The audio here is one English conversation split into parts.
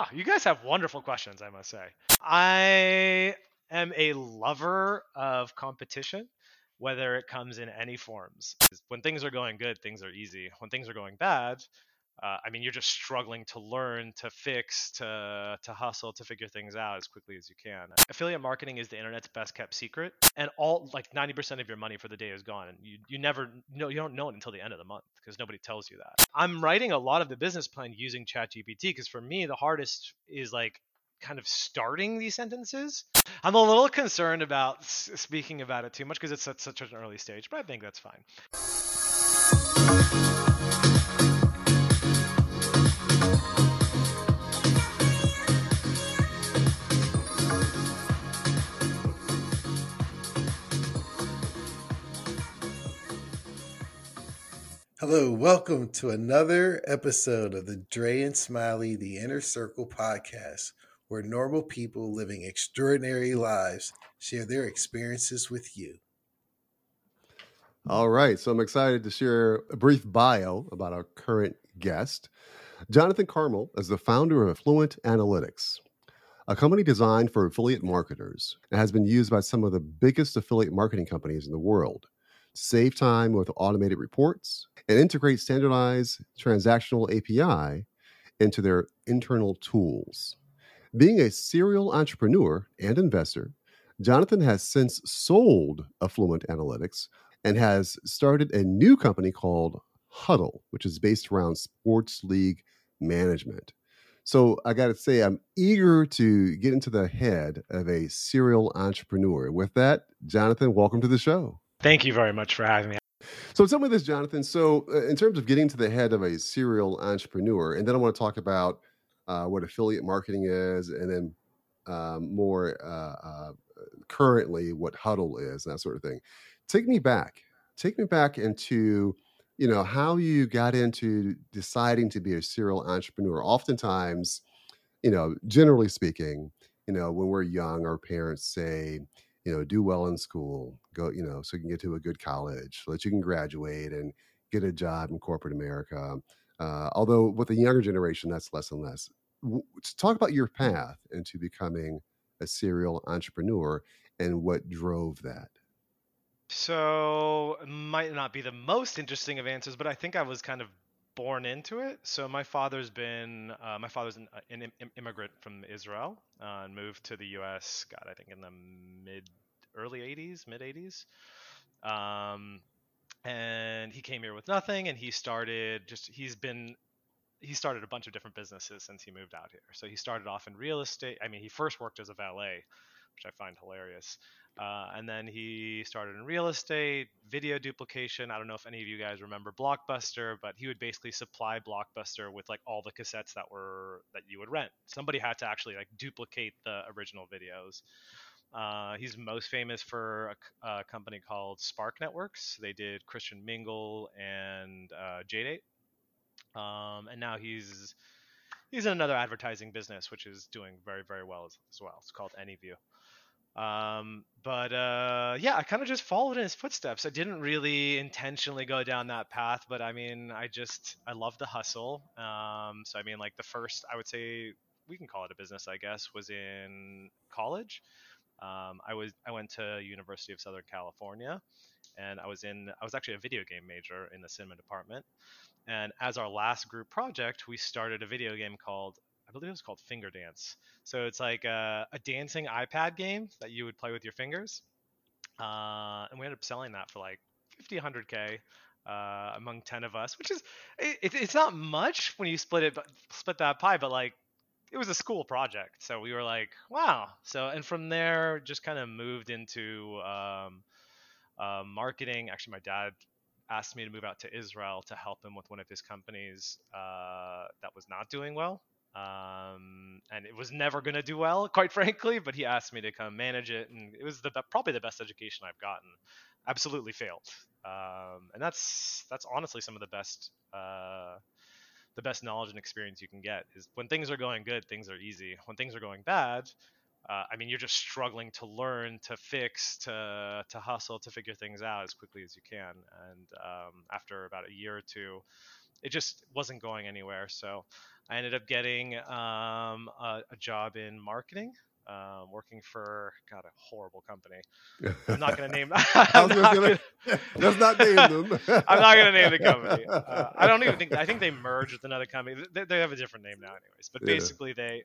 Oh, you guys have wonderful questions, I must say. I am a lover of competition, whether it comes in any forms. When things are going good, things are easy. When things are going bad, uh, I mean, you're just struggling to learn, to fix, to to hustle, to figure things out as quickly as you can. Affiliate marketing is the internet's best kept secret, and all like 90% of your money for the day is gone, and you you never know you don't know it until the end of the month because nobody tells you that. I'm writing a lot of the business plan using ChatGPT because for me the hardest is like kind of starting these sentences. I'm a little concerned about speaking about it too much because it's at such an early stage, but I think that's fine. Hello, welcome to another episode of the Dre and Smiley The Inner Circle podcast, where normal people living extraordinary lives share their experiences with you. All right, so I'm excited to share a brief bio about our current guest. Jonathan Carmel is the founder of Affluent Analytics, a company designed for affiliate marketers and has been used by some of the biggest affiliate marketing companies in the world save time with automated reports, and integrate standardized transactional API into their internal tools. Being a serial entrepreneur and investor, Jonathan has since sold Affluent Analytics and has started a new company called Huddle, which is based around sports league management. So I got to say, I'm eager to get into the head of a serial entrepreneur. With that, Jonathan, welcome to the show. Thank you very much for having me. So tell me this, Jonathan. So, uh, in terms of getting to the head of a serial entrepreneur, and then I want to talk about uh, what affiliate marketing is, and then um, more uh, uh, currently what Huddle is, and that sort of thing. Take me back. Take me back into you know how you got into deciding to be a serial entrepreneur. Oftentimes, you know, generally speaking, you know, when we're young, our parents say, you know, do well in school, go, you know, so you can get to a good college, so that you can graduate and get a job in corporate America. Uh, although with the younger generation, that's less and less. W- talk about your path into becoming a serial entrepreneur and what drove that. So, might not be the most interesting of answers, but I think I was kind of born into it. So my father's been uh, my father's an, uh, an Im- immigrant from Israel uh, and moved to the U.S. God, I think in the mid early '80s, mid '80s. Um, and he came here with nothing, and he started just he's been he started a bunch of different businesses since he moved out here. So he started off in real estate. I mean, he first worked as a valet, which I find hilarious. Uh, and then he started in real estate, video duplication. I don't know if any of you guys remember Blockbuster, but he would basically supply Blockbuster with like all the cassettes that were that you would rent. Somebody had to actually like duplicate the original videos. Uh, he's most famous for a, a, company called Spark Networks. They did Christian Mingle and uh, um, and now he's he's in another advertising business, which is doing very very well as, as well. It's called AnyView. Um, but uh, yeah, I kind of just followed in his footsteps. I didn't really intentionally go down that path, but I mean, I just I love the hustle. Um, so I mean, like the first, I would say we can call it a business, I guess, was in college. Um, I was I went to University of Southern California, and I was in I was actually a video game major in the cinema department. And as our last group project, we started a video game called I believe it was called Finger Dance. So it's like a, a dancing iPad game that you would play with your fingers. Uh, and we ended up selling that for like 50, 100K. Uh, among 10 of us, which is it, it's not much when you split it split that pie, but like it was a school project, so we were like, wow. So and from there, just kind of moved into um, uh, marketing. Actually, my dad asked me to move out to Israel to help him with one of his companies uh, that was not doing well um, and it was never going to do well, quite frankly. But he asked me to come manage it, and it was the probably the best education I've gotten. Absolutely failed, um, and that's that's honestly some of the best uh, the best knowledge and experience you can get is when things are going good, things are easy. When things are going bad, uh, I mean, you're just struggling to learn, to fix, to to hustle, to figure things out as quickly as you can. And um, after about a year or two, it just wasn't going anywhere. So I ended up getting um, a, a, job in marketing. Um, working for God a horrible company. I'm not going to name. I'm not gonna, gonna, let's not name them. I'm not going to name the company. Uh, I don't even think. I think they merged with another company. They, they have a different name now, anyways. But basically, yeah. they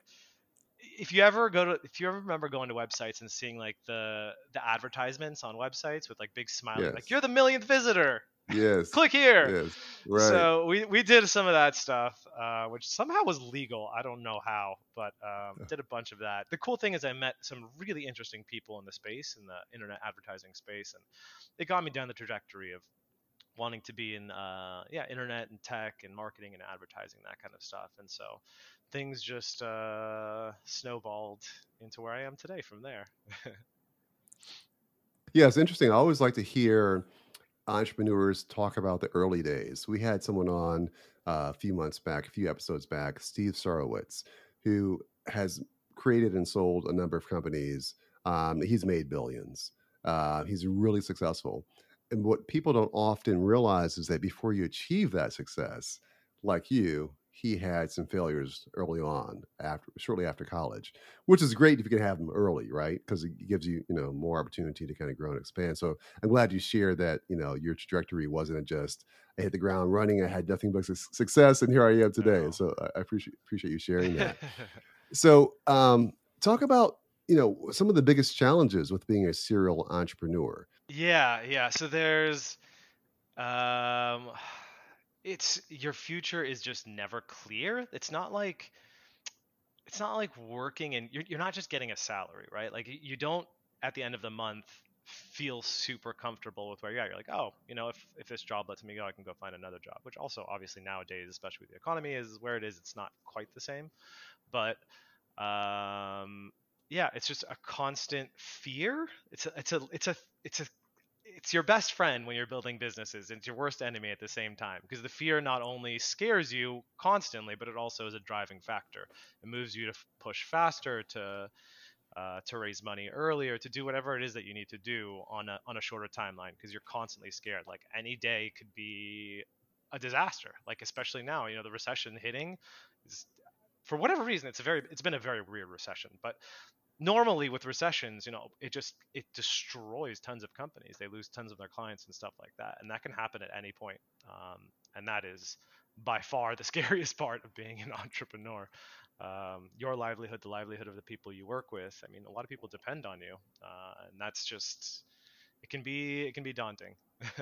if you ever go to if you ever remember going to websites and seeing like the the advertisements on websites with like big smiley yes. like you're the millionth visitor yes. Click here. Yes. Right. so we we did some of that stuff uh, which somehow was legal. I don't know how but um, did a bunch of that. The cool thing is i met some really interesting people in the space in the internet advertising space and it got me down the trajectory of wanting to be in uh, yeah internet and tech and marketing and advertising that kind of stuff. And so things just uh, snowballed into where I am today from there. yeah, it's interesting. I always like to hear entrepreneurs talk about the early days. We had someone on uh, a few months back, a few episodes back, Steve Sarowitz, who has created and sold a number of companies. Um, he's made billions. Uh, he's really successful. And what people don't often realize is that before you achieve that success, like you, he had some failures early on after shortly after college which is great if you can have them early right? Because it gives you you know more opportunity to kind of grow and expand. So i'm glad you shared that you know your trajectory wasn't just i hit the ground running i had nothing but success and here i am today. So i appreciate appreciate you sharing that. So um talk about you know some of the biggest challenges with being a serial entrepreneur. Yeah yeah. So there's um it's your future is just never clear. It's not like it's not like working and you're, you're not just getting a salary, right? Like you don't at the end of the month feel super comfortable with where you're at. You're like, oh, you know, if, if this job lets me go, I can go find another job, which also obviously nowadays, especially with the economy is where it is, it's not quite the same. But um, yeah, it's just a constant fear. It's a, it's a, it's a, it's a it's your best friend when you're building businesses it's your worst enemy at the same time because the fear not only scares you constantly but it also is a driving factor. It moves you to f- push faster to uh, to raise money earlier to do whatever it is that you need to do on a on a shorter timeline because you're constantly scared. Like any day could be a disaster like especially now you know the recession hitting is for whatever reason it's a very it's been a very weird recession but normally with recessions, you know, it just it destroys tons of companies. They lose tons of their clients and stuff like that, and that can happen at any point. Um, and that is by far the scariest part of being an entrepreneur. Um, your livelihood, the livelihood of the people you work with. I mean, a lot of people depend on you, uh, and that's just it can be it can be daunting.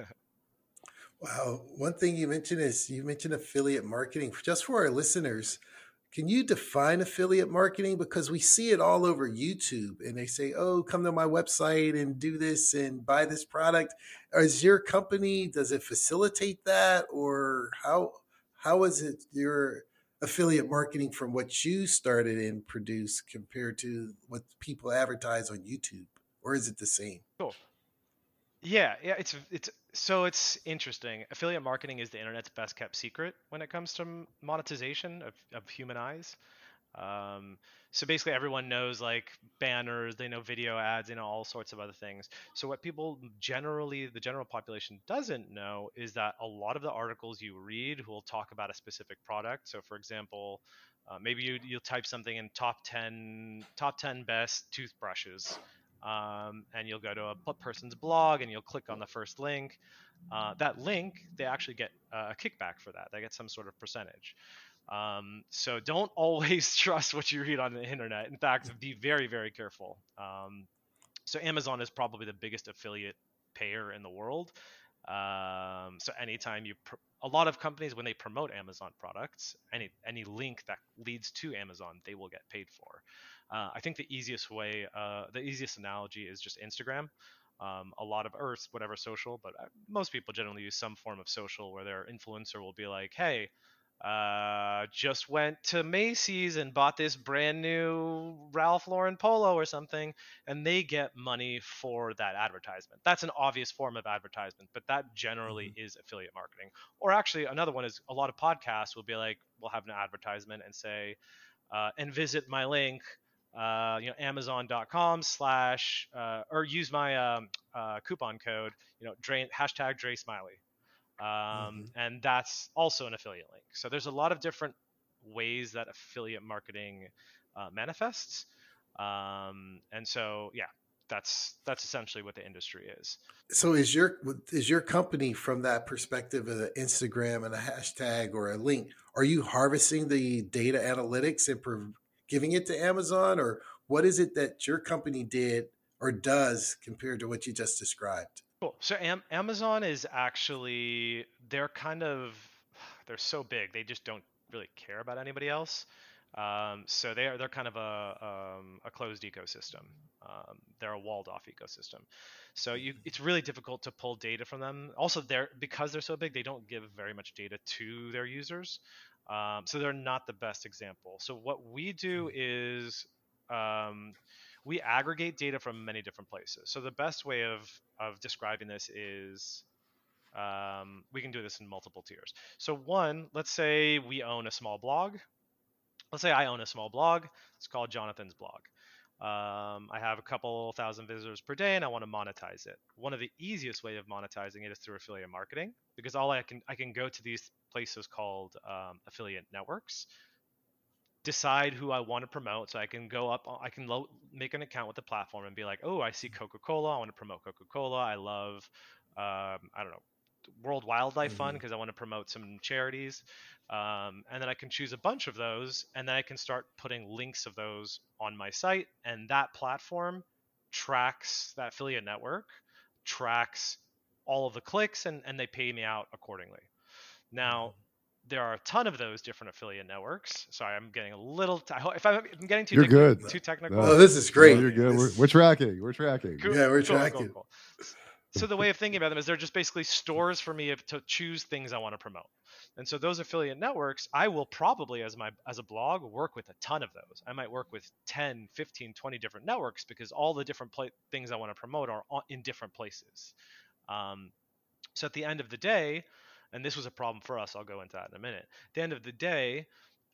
wow, one thing you mentioned is you mentioned affiliate marketing. Just for our listeners, can you define affiliate marketing? Because we see it all over YouTube and they say, oh, come to my website and do this and buy this product. Is your company, does it facilitate that? Or how how is it your affiliate marketing from what you started and produced compared to what people advertise on YouTube? Or is it the same? Cool. Yeah, yeah, it's it's so it's interesting. Affiliate marketing is the internet's best kept secret when it comes to monetization of, of human eyes. Um, so basically, everyone knows like banners, they know video ads, they know all sorts of other things. So what people generally, the general population doesn't know is that a lot of the articles you read will talk about a specific product. So for example, uh, maybe you you'll type something in top 10 top 10 best toothbrushes um, and you'll go to a person's blog and you'll click on the first link. Uh, that link, they actually get a kickback for that. They get some sort of percentage. Um, so don't always trust what you read on the internet. In fact, be very, very careful. Um, so Amazon is probably the biggest affiliate payer in the world. Um, so anytime you, pr- a lot of companies when they promote Amazon products, any any link that leads to Amazon, they will get paid for. Uh, I think the easiest way, uh, the easiest analogy is just Instagram. Um, a lot of Earth, whatever social, but uh, most people generally use some form of social where their influencer will be like, "Hey, uh, just went to Macy's and bought this brand new Ralph Lauren polo or something, and they get money for that advertisement. That's an obvious form of advertisement, but that generally mm-hmm. is affiliate marketing. Or actually, another one is a lot of podcasts will be like, we'll have an advertisement and say, uh, and visit my link uh, you know, Amazon.com slash uh, or use my um, uh, coupon code, you know, drain hashtag Dre Smiley, um, mm-hmm. and that's also an affiliate link. So there's a lot of different ways that affiliate marketing uh, manifests, um, and so yeah, that's that's essentially what the industry is. So is your is your company from that perspective of the Instagram and a hashtag or a link? Are you harvesting the data analytics and giving it to Amazon, or what is it that your company did or does compared to what you just described? Cool. So Am- Amazon is actually they're kind of they're so big they just don't really care about anybody else. Um, so they are they're kind of a um, a closed ecosystem. Um, they're a walled off ecosystem. So you it's really difficult to pull data from them. Also, they're because they're so big, they don't give very much data to their users. Um, so they're not the best example. So what we do hmm. is um, we aggregate data from many different places. So the best way of of describing this is um, we can do this in multiple tiers. So one, let's say we own a small blog let's say I own a small blog. It's called Jonathan's Blog. Um, I have a couple thousand visitors per day, and I want to monetize it. One of the easiest way of monetizing it is through affiliate marketing, because all I can I can go to these places called um, affiliate networks, decide who I want to promote. So I can go up, I can lo- make an account with the platform and be like, oh, I see Coca-Cola, I want to promote Coca-Cola. I love, um, I don't know, World Wildlife mm-hmm. Fund because I want to promote some charities. Um, and then I can choose a bunch of those, and then I can start putting links of those on my site. And that platform tracks that affiliate network, tracks all of the clicks, and, and they pay me out accordingly. Now, there are a ton of those different affiliate networks. Sorry, I'm getting a little. T- if I'm getting too, you're good. Too technical. Oh, this is great. No, you're good. We're, we're, tracking. We're tracking. Cool. Yeah, we're cool, tracking. Cool, so the way of thinking about them is they're just basically stores for me to choose things I want to promote. And so those affiliate networks, I will probably as my as a blog work with a ton of those. I might work with 10, 15, 20 different networks because all the different pla- things I want to promote are in different places. Um, so at the end of the day, and this was a problem for us, I'll go into that in a minute. At the end of the day,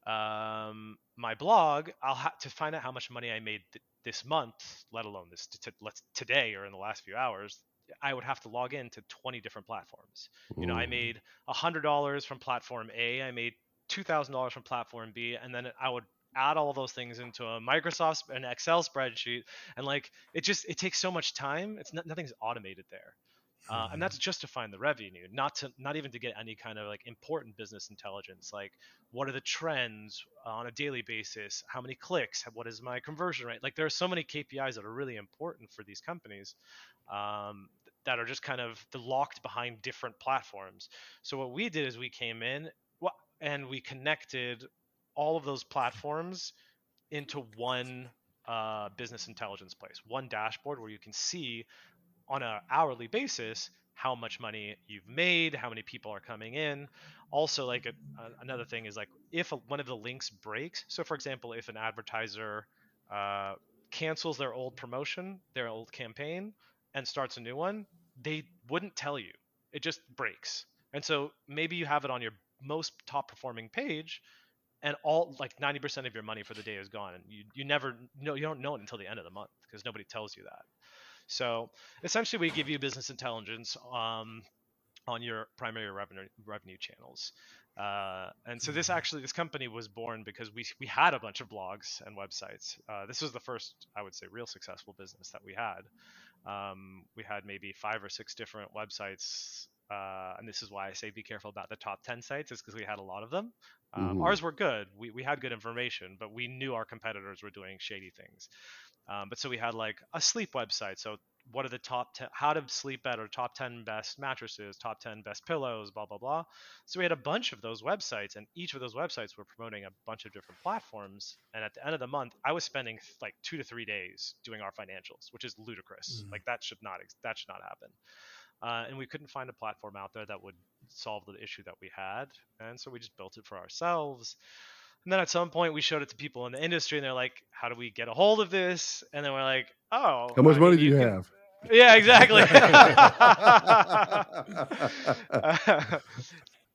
um, my blog, I'll have to find out how much money I made th- this month, let alone this t- t- today or in the last few hours. I would have to log in to 20 different platforms. Ooh. You know, I made $100 from platform A, I made $2,000 from platform B, and then I would add all those things into a Microsoft an Excel spreadsheet and like it just it takes so much time. It's not, nothing's automated there. Uh, and mm-hmm. that's just to find the revenue, not to not even to get any kind of like important business intelligence, like what are the trends on a daily basis, how many clicks, what is my conversion rate. Like there are so many KPIs that are really important for these companies um, that are just kind of locked behind different platforms. So what we did is we came in and we connected all of those platforms into one uh, business intelligence place, one dashboard where you can see on an hourly basis how much money you've made, how many people are coming in. Also, like a, a, another thing is like if a, one of the links breaks. So, for example, if an advertiser uh, cancels their old promotion, their old campaign, and starts a new one, they wouldn't tell you. It just breaks. And so maybe you have it on your most top performing page, and all like 90% of your money for the day is gone, and you you never know you don't know it until the end of the month because nobody tells you that. So essentially, we give you business intelligence um, on your primary revenue revenue channels. Uh, and so this mm-hmm. actually this company was born because we we had a bunch of blogs and websites. Uh, this was the first I would say real successful business that we had. Um, we had maybe five or six different websites, uh, and this is why I say be careful about the top ten sites, is because we had a lot of them. Um, Ours were good. We we had good information, but we knew our competitors were doing shady things. Um, but so we had like a sleep website. So what are the top 10, how to sleep better, top 10 best mattresses, top 10 best pillows, blah, blah, blah. So we had a bunch of those websites, and each of those websites were promoting a bunch of different platforms. And at the end of the month, I was spending like two to three days doing our financials, which is ludicrous. Mm-hmm. Like that should not, that should not happen. Uh, and we couldn't find a platform out there that would solve the issue that we had. And so we just built it for ourselves. And then at some point, we showed it to people in the industry, and they're like, "How do we get a hold of this?" And then we're like, "Oh, how much I money do you, can... have?" Yeah, exactly.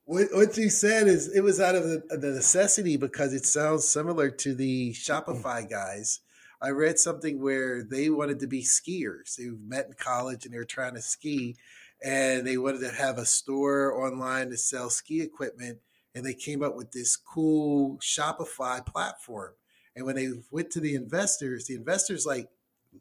what, what you said is it was out of the, the necessity because it sounds similar to the Shopify guys. I read something where they wanted to be skiers. They met in college and they were trying to ski, and they wanted to have a store online to sell ski equipment. And they came up with this cool Shopify platform. And when they went to the investors, the investors like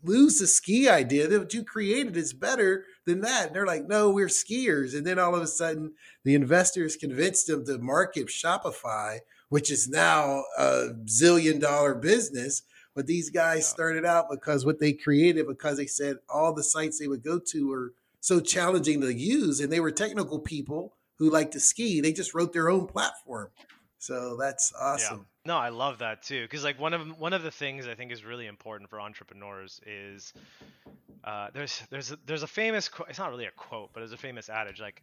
lose the ski idea that what you created is better than that. And they're like, no, we're skiers. And then all of a sudden, the investors convinced them to market Shopify, which is now a zillion dollar business. But these guys yeah. started out because what they created, because they said all the sites they would go to were so challenging to use, and they were technical people who like to ski. They just wrote their own platform. So that's awesome. Yeah. No, I love that too, because like one of one of the things I think is really important for entrepreneurs is uh, there's there's a, there's a famous it's not really a quote, but there's a famous adage like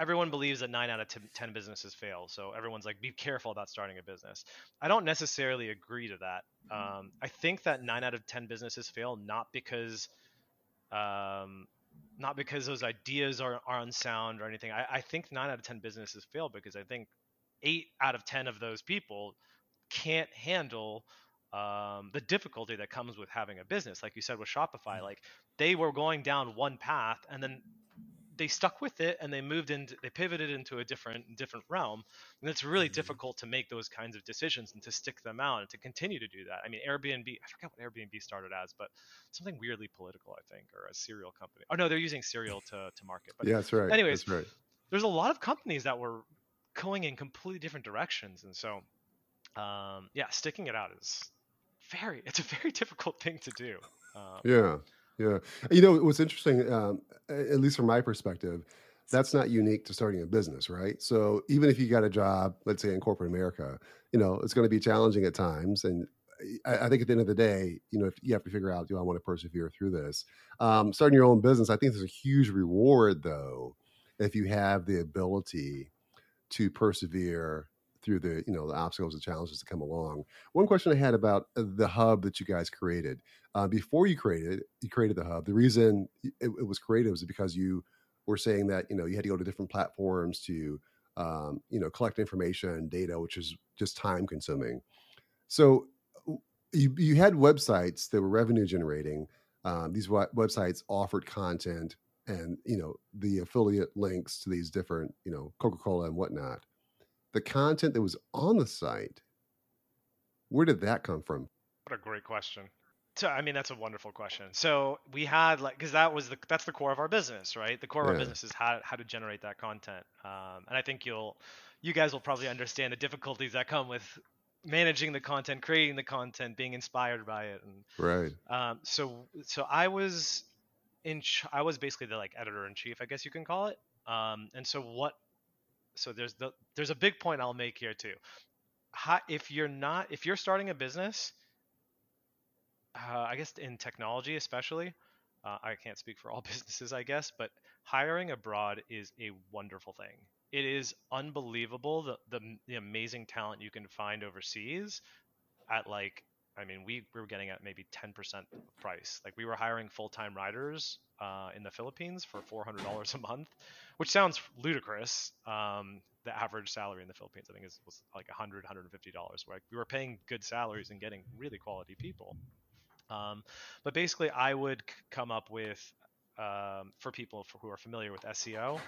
everyone believes that nine out of ten businesses fail. So everyone's like, be careful about starting a business. I don't necessarily agree to that. Um, I think that nine out of ten businesses fail not because um, not because those ideas are, are unsound or anything. I, I think nine out of 10 businesses fail because I think eight out of 10 of those people can't handle um, the difficulty that comes with having a business. Like you said with Shopify, mm. like they were going down one path and then they stuck with it and they moved into they pivoted into a different different realm and it's really mm-hmm. difficult to make those kinds of decisions and to stick them out and to continue to do that. I mean airbnb i forgot what airbnb started as but something weirdly political i think or a cereal company. Oh no they're using cereal to, to market but yeah that's right. anyways that's right. there's a lot of companies that were going in completely different directions and so um, yeah sticking it out is very it's a very difficult thing to do um, yeah yeah. You know, what's interesting, um, at least from my perspective, that's not unique to starting a business, right? So even if you got a job, let's say in corporate America, you know, it's going to be challenging at times. And I, I, think at the end of the day, you know, if you have to figure out, do I want to persevere through this? Um, starting your own business, I think there's a huge reward though, if you have the ability to persevere through the you know the obstacles and challenges that come along. One question I had about uh, the hub that you guys created uh, before you created you created the hub. The reason it, it, was created was because you were saying that you know you had to go to different platforms to um, you know collect information and data, which is just time consuming. So you you had websites that were revenue generating. Um, these websites offered content and you know the affiliate links to these different you know coca-cola and whatnot the content that was on the site, where did that come from? What a great question. So, I mean, that's a wonderful question. So we had like, because that was the that's the core of our business, right? The core yeah. of our business is how how to generate that content. Um, and I think you'll, you guys will probably understand the difficulties that come with managing the content, creating the content, being inspired by it, and right. Um, so so I was in, ch- I was basically the like editor in chief, I guess you can call it. Um, and so what so there's the there's a big point I'll make here too. How, if you're not if you're starting a business, uh, I guess in technology especially, uh, I can't speak for all businesses, I guess, but hiring abroad is a wonderful thing. It is unbelievable the, the, the amazing talent you can find overseas at like I mean, we, we were getting at maybe 10% price. Like we were hiring full-time riders uh, in the Philippines for $400 a month, which sounds ludicrous. Um, the average salary in the Philippines, I think, is was like 100, 150 dollars. Where we were paying good salaries and getting really quality people. Um, but basically, I would c- come up with um, for people for, who are familiar with SEO.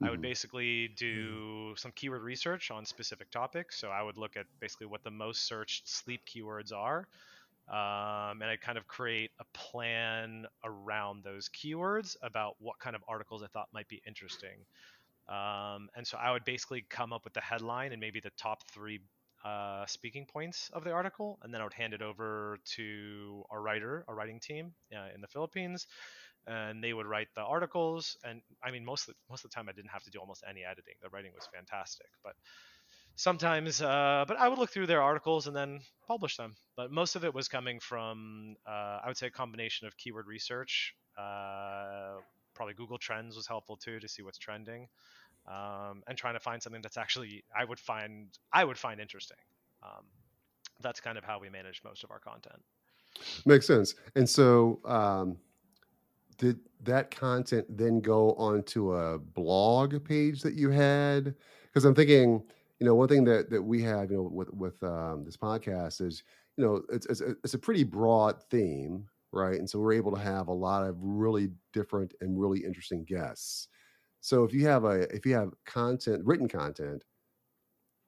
Mm-hmm. I would mm-hmm. basically do mm-hmm. some keyword research on specific topics. So I would look at basically what the most searched sleep keywords are, um, and I kind of create a plan around those keywords about what kind of articles I thought might be interesting. Um, and so I would basically come up with the headline and maybe the top three uh, speaking points of the article, and then I would hand it over to a writer, a writing team uh, in the Philippines, and they would write the articles. And I mean, most of the, most of the time, I didn't have to do almost any editing. The writing was fantastic, but sometimes uh, but i would look through their articles and then publish them but most of it was coming from uh, i would say a combination of keyword research uh, probably google trends was helpful too to see what's trending um, and trying to find something that's actually i would find i would find interesting um, that's kind of how we manage most of our content makes sense and so um, did that content then go onto a blog page that you had because i'm thinking you know, one thing that that we have, you know, with with um, this podcast is, you know, it's, it's it's a pretty broad theme, right? And so we're able to have a lot of really different and really interesting guests. So if you have a if you have content, written content,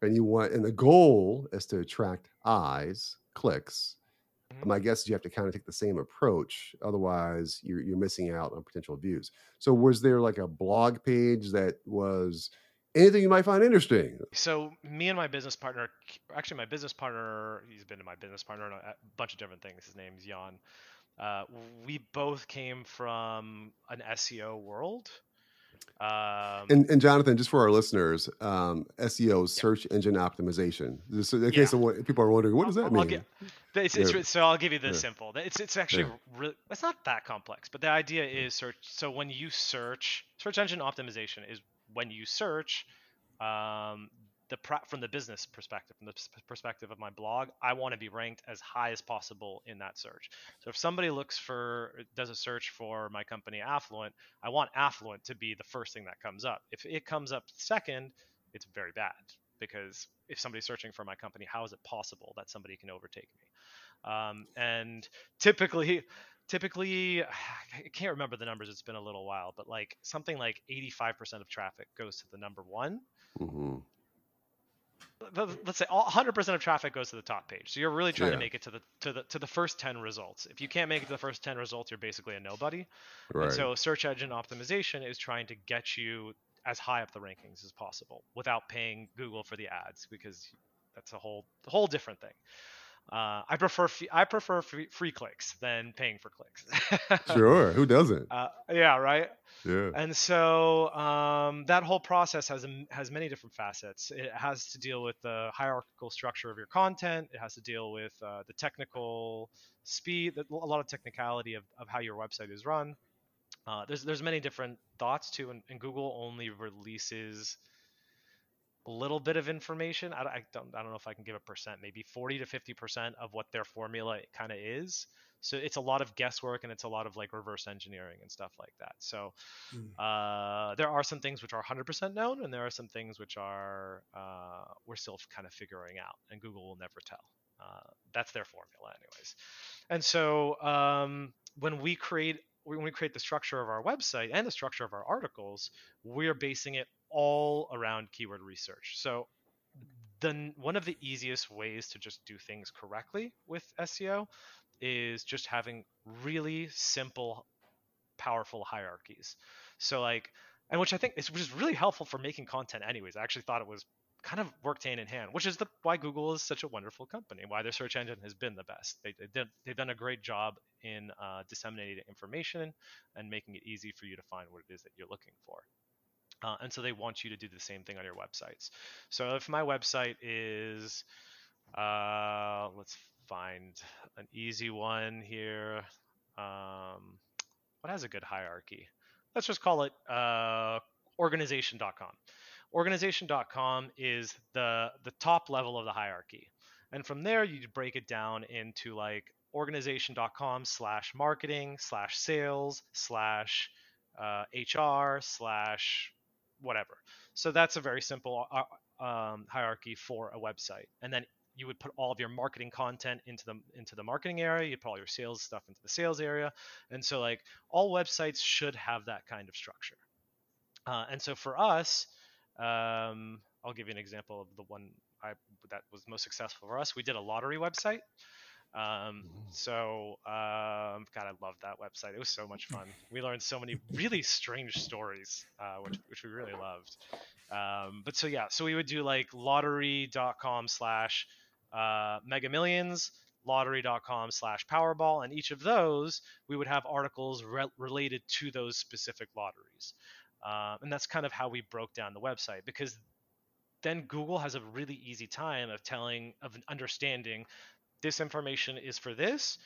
and you want, and the goal is to attract eyes, clicks. Mhm. My guess is you have to kind of take the same approach. Otherwise, you're you're missing out on potential views. So was there like a blog page that was anything you might find interesting? So me and my business partner, actually my business partner, he's been to my business partner on a bunch of different things. His name's Jan. Uh, we both came from an SEO world. Um, And, and Jonathan, just for our listeners, um, SEO, Yeah. search engine optimization. Just in Yeah. case someone, people are wondering, what does that I'll- I'll mean? get- it's, it's, Yeah. so I'll give you the Yeah. simple. It's it's actually Yeah. really it's not that complex, but the idea is search. So when you search, search engine optimization is when you search, um, the from the business perspective, from the pers- perspective of my blog, I want to be ranked as high as possible in that search. So if somebody looks for does a search for my company Affluent, I want Affluent to be the first thing that comes up. If it comes up second, it's very bad because if somebody's searching for my company, how is it possible that somebody can overtake me? Um, and typically, typically, I can't remember the numbers. It's been a little while, but like something like 85% of traffic goes to the number one. hmm Let- Let's say 100% of traffic goes to the top page. So you're really trying Yeah. to make it to the to the to the first 10 results. If you can't make it to the first 10 results, you're basically a nobody. Right. And so search engine optimization is trying to get you as high up the rankings as possible without paying Google for the ads because that's a whole whole different thing. Uh, I prefer I prefer free, free clicks than paying for clicks. sure. Who doesn't? Uh, yeah, right. Yeah. And so um, that whole process has a, has many different facets. It has to deal with the hierarchical structure of your content. It has to deal with uh, the technical speed, a lot of technicality of, of how your website is run. Uh, there's there's many different thoughts too, and, and Google only releases little bit of information. I, I don't I don't know if I can give a percent, maybe 40 to 50 percent of what their formula kind of is. So it's a lot of guesswork and it's a lot of like reverse engineering and stuff like that. So Mm. uh, there are some things which are 100% known, and there are some things which are uh, we're still kind of figuring out, and Google will never tell. Uh, that's their formula, anyways. And so um, when we create when we create the structure of our website and the structure of our articles, we're basing it all around keyword research. So then one of the easiest ways to just do things correctly with SEO is just having really simple powerful hierarchies. So like and which I think is which is really helpful for making content anyways. I actually thought it was kind of worked hand in hand, which is the why Google is such a wonderful company, why their search engine has been the best. They, they did, they've done a great job in uh, disseminating information and making it easy for you to find what it is that you're looking for. Uh, and so they want you to do the same thing on your websites. So if my website is, uh, let's find an easy one here. Um, what has a good hierarchy? Let's just call it uh, organization.com. Organization.com is the the top level of the hierarchy, and from there you break it down into like organization.com slash marketing slash sales slash uh, HR slash whatever. So that's a very simple uh, um, hierarchy for a website, and then you would put all of your marketing content into the into the marketing area. You put all your sales stuff into the sales area, and so like all websites should have that kind of structure. Uh, and so for us, um, I'll give you an example of the one I, that was most successful for us. We did a lottery website. Um, so um, God, I loved that website. It was so much fun. We learned so many really strange stories, uh, which which we really loved. Um, but so yeah, so we would do like lottery.com slash uh, mega millions, lottery.com slash powerball, and each of those we would have articles re- related to those specific lotteries. Um, and that's kind of how we broke down the website because then Google has a really easy time of telling, of understanding this information is for this.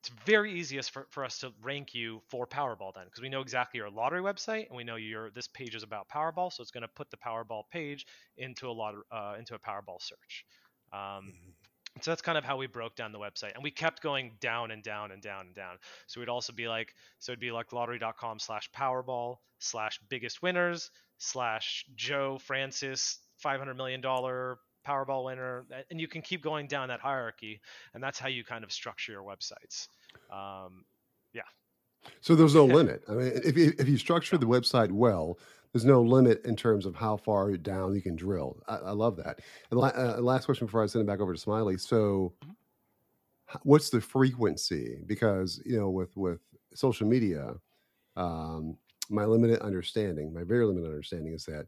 It's very easiest for, for us to rank you for Powerball then because we know exactly your lottery website and we know your this page is about Powerball, so it's going to put the Powerball page into a lot uh, into a Powerball search. Um, so that's kind of how we broke down the website and we kept going down and down and down and down so we'd also be like so it'd be like lottery.com slash powerball slash biggest winners slash joe francis 500 million dollar Powerball winner, and you can keep going down that hierarchy, and that's how you kind of structure your websites. Um, yeah. So there's no limit. I mean, if you, if you structure the website well, there's no limit in terms of how far down you can drill. I, I love that. And la- uh, last question before I send it back over to Smiley. So, Mhm. what's the frequency? Because you know, with with social media, um, my limited understanding, my very limited understanding, is that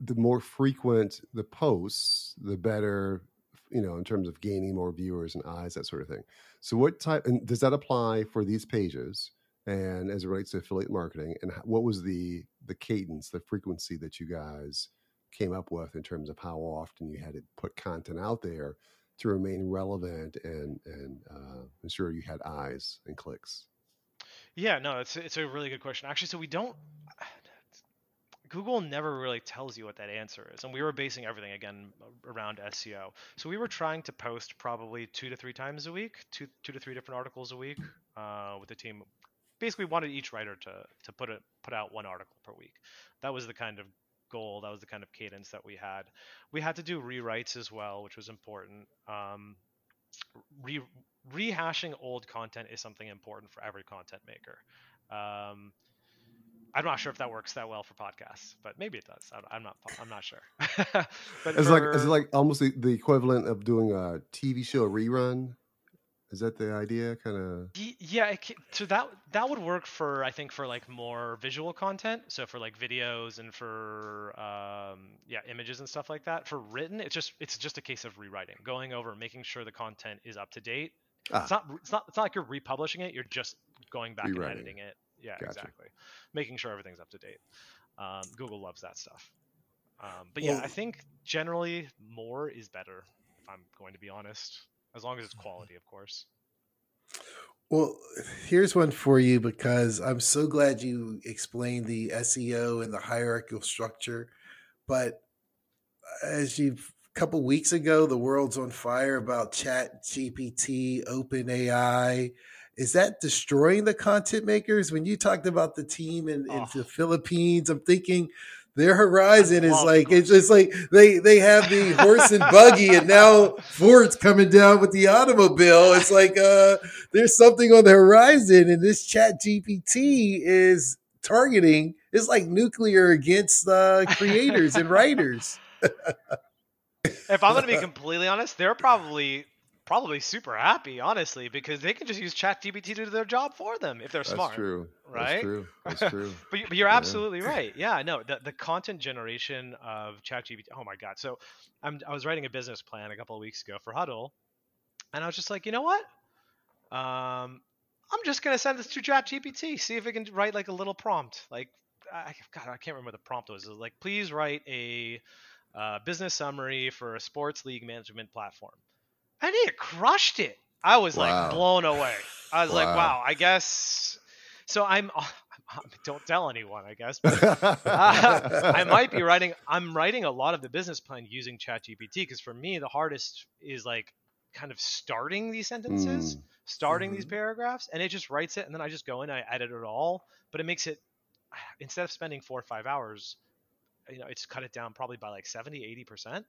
the more frequent the posts, the better. You know, in terms of gaining more viewers and eyes, that sort of thing. So, what type? And does that apply for these pages? And as it relates to affiliate marketing, and what was the the cadence, the frequency that you guys came up with in terms of how often you had to put content out there to remain relevant and and uh, ensure you had eyes and clicks? Yeah, no, it's it's a really good question. Actually, so we don't. Google never really tells you what that answer is, and we were basing everything again around SEO. So we were trying to post probably two to three times a week, two two to three different articles a week, uh, with the team. Basically, wanted each writer to to put it put out one article per week. That was the kind of goal. That was the kind of cadence that we had. We had to do rewrites as well, which was important. Um, re, rehashing old content is something important for every content maker. Um, I'm not sure if that works that well for podcasts, but maybe it does. I'm, I'm not. I'm not sure. but It's like it's like almost the, the equivalent of doing a TV show rerun. Is that the idea? Kind of. Yeah, it, so that that would work for I think for like more visual content, so for like videos and for um, yeah images and stuff like that. For written, it's just it's just a case of rewriting, going over, making sure the content is up to date. Ah. It's not it's not it's not like you're republishing it. You're just going back Rewriting and editing it. Yeah, Gotcha. exactly. Making sure everything's up to date. Um, Google loves that stuff. Um, but yeah, Well- I think generally more is better. If I'm going to be honest, as long as it's mm-hmm. quality, of course. Well, here's one for you because I'm so glad you explained the SEO and the hierarchical structure. But as you a couple weeks ago, the world's on fire about ChatGPT, Open AI. Is that destroying the content makers? When you talked about the team in, in Oh. the Philippines, I'm thinking their horizon is like it's just like they they have the horse and buggy, and now Ford's coming down with the automobile. It's like uh there's something on the horizon, and this ChatGPT is targeting. It's like nuclear against uh, creators and writers. if I'm gonna be completely honest, they're probably probably super happy, honestly, because they can just use ChatGPT to do their job for them if they're smart. That's smart. true. right? That's true. That's true. But, you- but you're Yeah. absolutely right. Yeah, no, the, the content generation of ChatGPT. Oh my god! So I'm, I was writing a business plan a couple of weeks ago for Huddle, and I was just like, you know what? Um, I'm just gonna send this to ChatGPT, see if it can write like a little prompt. Like, I, God, I can't remember the prompt was. It was like, please write a uh, business summary for a sports league management platform, and it crushed it. I was Wow. like blown away. I was like, Wow. wow, I guess. So I'm. Don't tell anyone, I guess. But I might be writing. I'm writing a lot of the business plan using ChatGPT because for me the hardest is like kind of starting these sentences, Mm. starting these Mhm. paragraphs, and it just writes it, and then I just go in, I edit it all, but it makes it instead of spending four or five hours, you know, it's cut it down probably by like 70, 80 percent,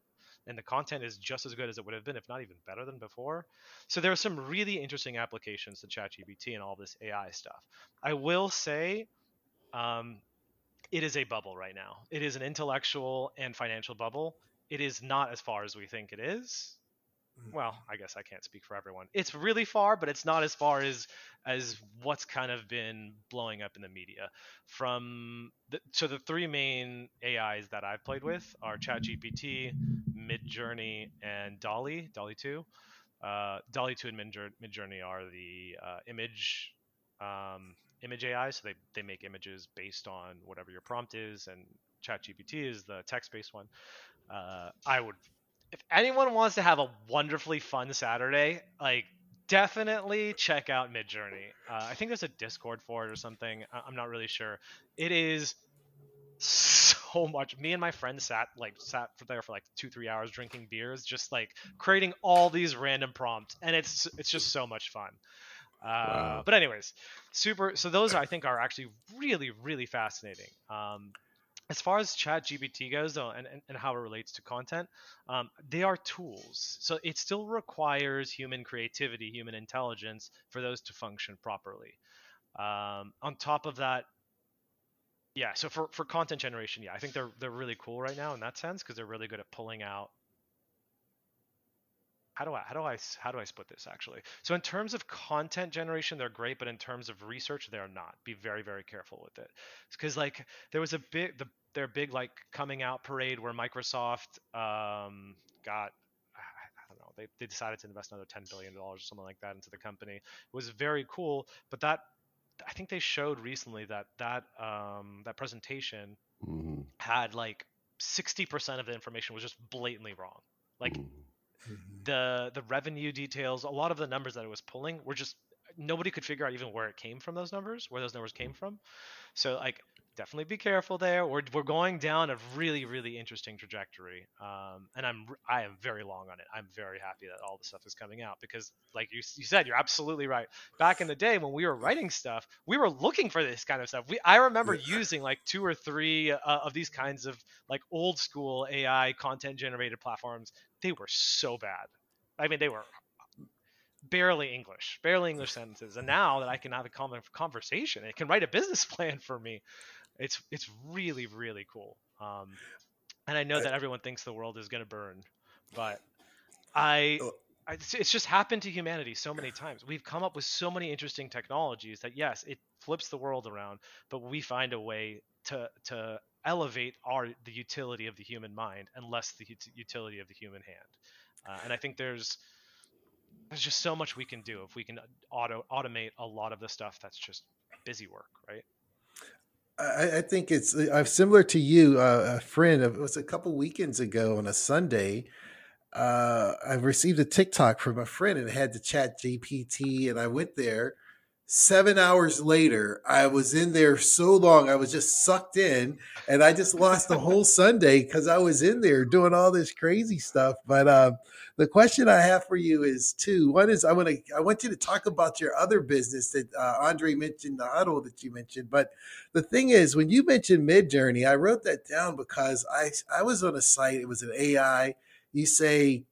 and the content is just as good as it would have been, if not even better than before. So there are some really interesting applications to ChatGPT and all this AI stuff. I will say. Um, it is a bubble right now. It is an intellectual and financial bubble. It is not as far as we think it is. Well, I guess I can't speak for everyone. It's really far, but it's not as far as as what's kind of been blowing up in the media. From the, so the three main AIs that I've played with are ChatGPT, Midjourney, and DALL-E. DALL-E two. Uh, DALL-E two and Midjour- Midjourney are the uh, image um, image AI, so they, they make images based on whatever your prompt is, and ChatGPT is the text-based one. Uh, I would, if anyone wants to have a wonderfully fun Saturday, like definitely check out Midjourney. Uh, I think there's a Discord for it or something. I- I'm not really sure. It is so much. Me and my friend sat like sat for there for like two three hours drinking beers, just like creating all these random prompts, and it's it's just so much fun. Uh, Wow. But anyways, super. So those I think are actually really really fascinating. Um, as far as chat gpt goes though and, and, and how it relates to content um, they are tools so it still requires human creativity human intelligence for those to function properly um, on top of that yeah so for, for content generation yeah i think they're they're really cool right now in that sense because they're really good at pulling out how do I how do I how do I split this actually? So in terms of content generation, they're great, but in terms of research, they're not. Be very very careful with it, because like there was a big the their big like coming out parade where Microsoft um, got I don't know they they decided to invest another ten billion dollars or something like that into the company. It was very cool, but that I think they showed recently that that um, that presentation Mm-hmm. had like 60% of the information was just blatantly wrong. Like Mm-hmm. the the revenue details, a lot of the numbers that it was pulling were just nobody could figure out even where it came from those numbers, where those numbers came from. So like definitely be careful there. We're we're going down a really really interesting trajectory, um, and I'm I am very long on it. I'm very happy that all the stuff is coming out because like you you said, you're absolutely right. Back in the day when we were writing stuff, we were looking for this kind of stuff. We I remember using like two or three uh, of these kinds of like old school AI content generated platforms. They were so bad. I mean, they were barely English, barely English sentences. And now that I can have a common conversation, it can write a business plan for me. It's it's really really cool. Um, and I know that everyone thinks the world is going to burn, but I, Oh. I it's- just happened to humanity so many times. We've come up with so many interesting technologies that yes, it flips the world around, but we find a way to to elevate our the utility of the human mind and less the ut- utility of the human hand. Uh, and I think there's there's just so much we can do if we can auto automate a lot of the stuff that's just busy work, right? I, I think it's uh, similar to you. Uh, a friend, it was a couple weekends ago on a Sunday. Uh, I received a TikTok from a friend and it had the ChatGPT, and I went there. Seven hours later, I was in there so long, I was just sucked in, and I just lost the whole Sunday because I was in there doing all this crazy stuff. But um, the question I have for you is two. One is I want to I want you to talk about your other business that uh, Andre mentioned, the huddle that you mentioned, but the thing is, when you mentioned Midjourney, I wrote that down because I I was on a site. It was an AI. You say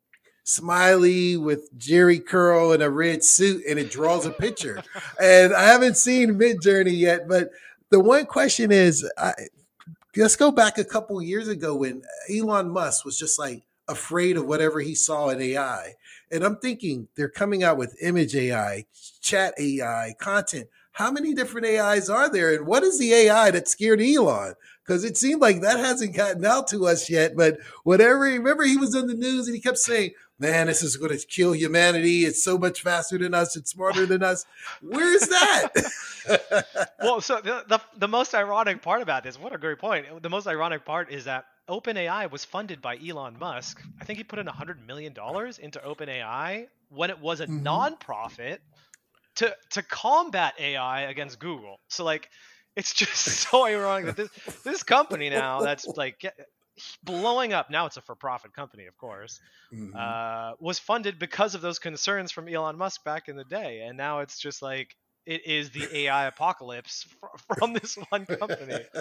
smiley with Jheri curl in a red suit, and it draws a picture. and I haven't seen Midjourney yet, but the one question is, I, let's go back a couple years ago when Elon Musk was just like afraid of whatever he saw in AI. And I'm thinking they're coming out with image AI, chat AI, content. How many different AIs are there? And what is the AI that scared Elon? Because it seemed like that hasn't gotten out to us yet. But whatever, remember he was in the news and he kept saying, man, this is going to kill humanity. It's so much faster than us. It's smarter than us. Where's that? well, so the, the the most ironic part about this, what a great point. The most ironic part is that OpenAI was funded by Elon Musk. I think he put in hundred million dollars into OpenAI when it was a Mhm. nonprofit to to combat AI against Google. So like, it's just so ironic that this this company now that's like blowing up. Now it's a for-profit company, of course. Mhm. Uh, was funded because of those concerns from Elon Musk back in the day, and now it's just like it is the AI apocalypse fr- from this one company.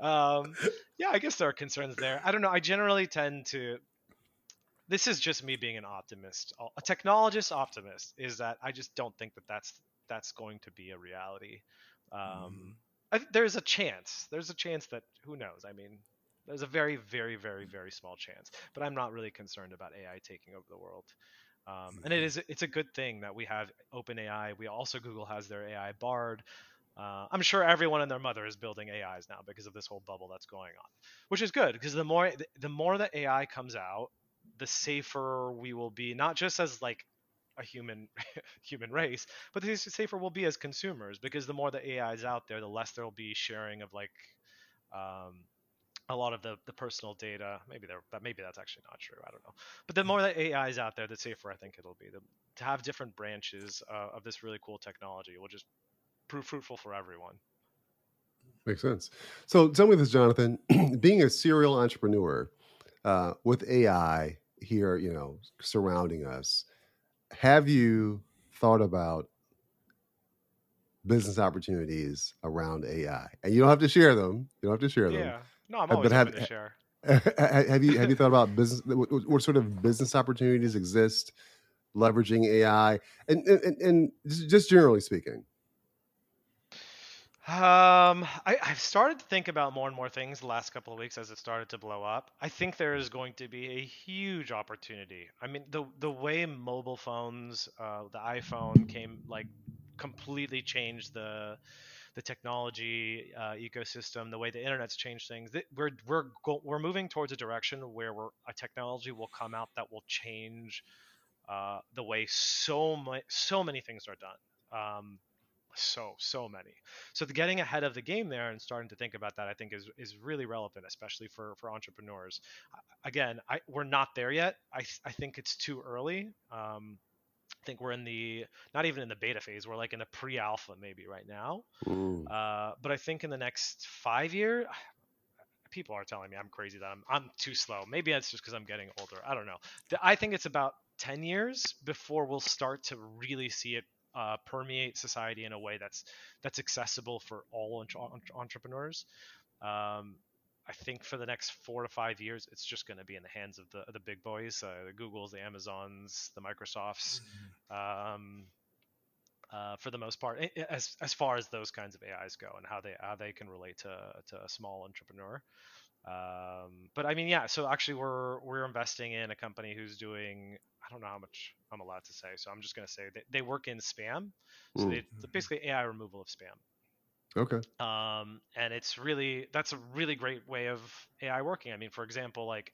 Um, yeah, I guess there are concerns there. I don't know. I generally tend to. This is just me being an optimist, a technologist optimist. Is that I just don't think that that's that's going to be a reality. Um, I, th- there's a chance. There's a chance that who knows. I mean, there's a very, very, very, very small chance. But I'm not really concerned about AI taking over the world. Um, and it is it's a good thing that we have OpenAI. We also Google has their AI Bard. Uh, I'm sure everyone and their mother is building AIs now because of this whole bubble that's going on, which is good because the more the more that AI comes out, the safer we will be. Not just as like a human human race, but the safer we'll be as consumers because the more the AI is out there, the less there will be sharing of like um, a lot of the, the personal data. Maybe that maybe that's actually not true. I don't know. But the more that AI is out there, the safer I think it'll be. The, to have different branches uh, of this really cool technology will just prove fruitful for everyone. Makes sense. So tell me this, Jonathan. Being a serial entrepreneur uh, with AI here, you know, surrounding us, have you thought about business opportunities around AI? And you don't have to share them. You don't have to share them. Yeah. No, I'm always but have- to share. have you have you thought about business? What, what- sort of business opportunities exist leveraging AI, and and, and, just- just generally speaking? Um, I, I've started to think about more and more things the last couple of weeks as it started to blow up. I think there is going to be a huge opportunity. I mean, the the way mobile phones, uh, the iPhone came like completely changed the the technology uh, ecosystem, the way the internet's changed things. We're we're go- we're moving towards a direction where we're, a technology will come out that will change uh, the way so much so many things are done. Um, so so many so the getting ahead of the game there and starting to think about that i think is is really relevant especially for for entrepreneurs again i we're not there yet i i think it's too early um think we're in the not even in the beta phase we're like in the pre-alpha maybe right now uh but i think in the next five year people are telling me i'm crazy that i'm i'm too slow. Maybe that's just because i'm getting older. I don't know. I think it's about 10 years before we'll start to really see it uh, permeate society in a way that's that's accessible for all entre- entrepreneurs. Um, I think for the next four to five years, it's just going to be in the hands of the the big boys, uh, the Googles, the Amazons, the Microsofts, um, uh, for the most part, i- i- as as far as those kinds of AIs go, and how they how they can relate to to a small entrepreneur. Um, but I mean, yeah. So actually, we're we're investing in a company who's doing. I don't know how much I'm allowed to say, so I'm just going to say they, they work in spam. So they basically AI removal of spam Okay. um, and it's really that's a really great way of AI working. I mean, for example, like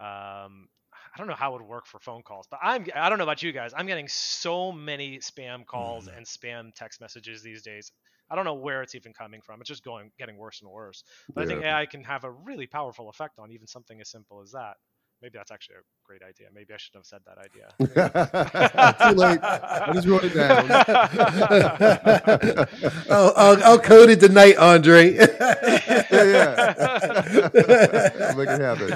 um, I don't know how it would work for phone calls, but I'm I don't know about you guys. I'm getting so many spam calls Mhm. and spam text messages these days. I don't know where it's even coming from. It's just going getting worse and worse. But I think AI can have a really powerful effect on even something as simple as that. Maybe that's actually a great idea. Maybe I shouldn't have said that idea. Too late. I just wrote it down. I'll, I'll, I'll code it tonight, Andre. yeah. Make it happen.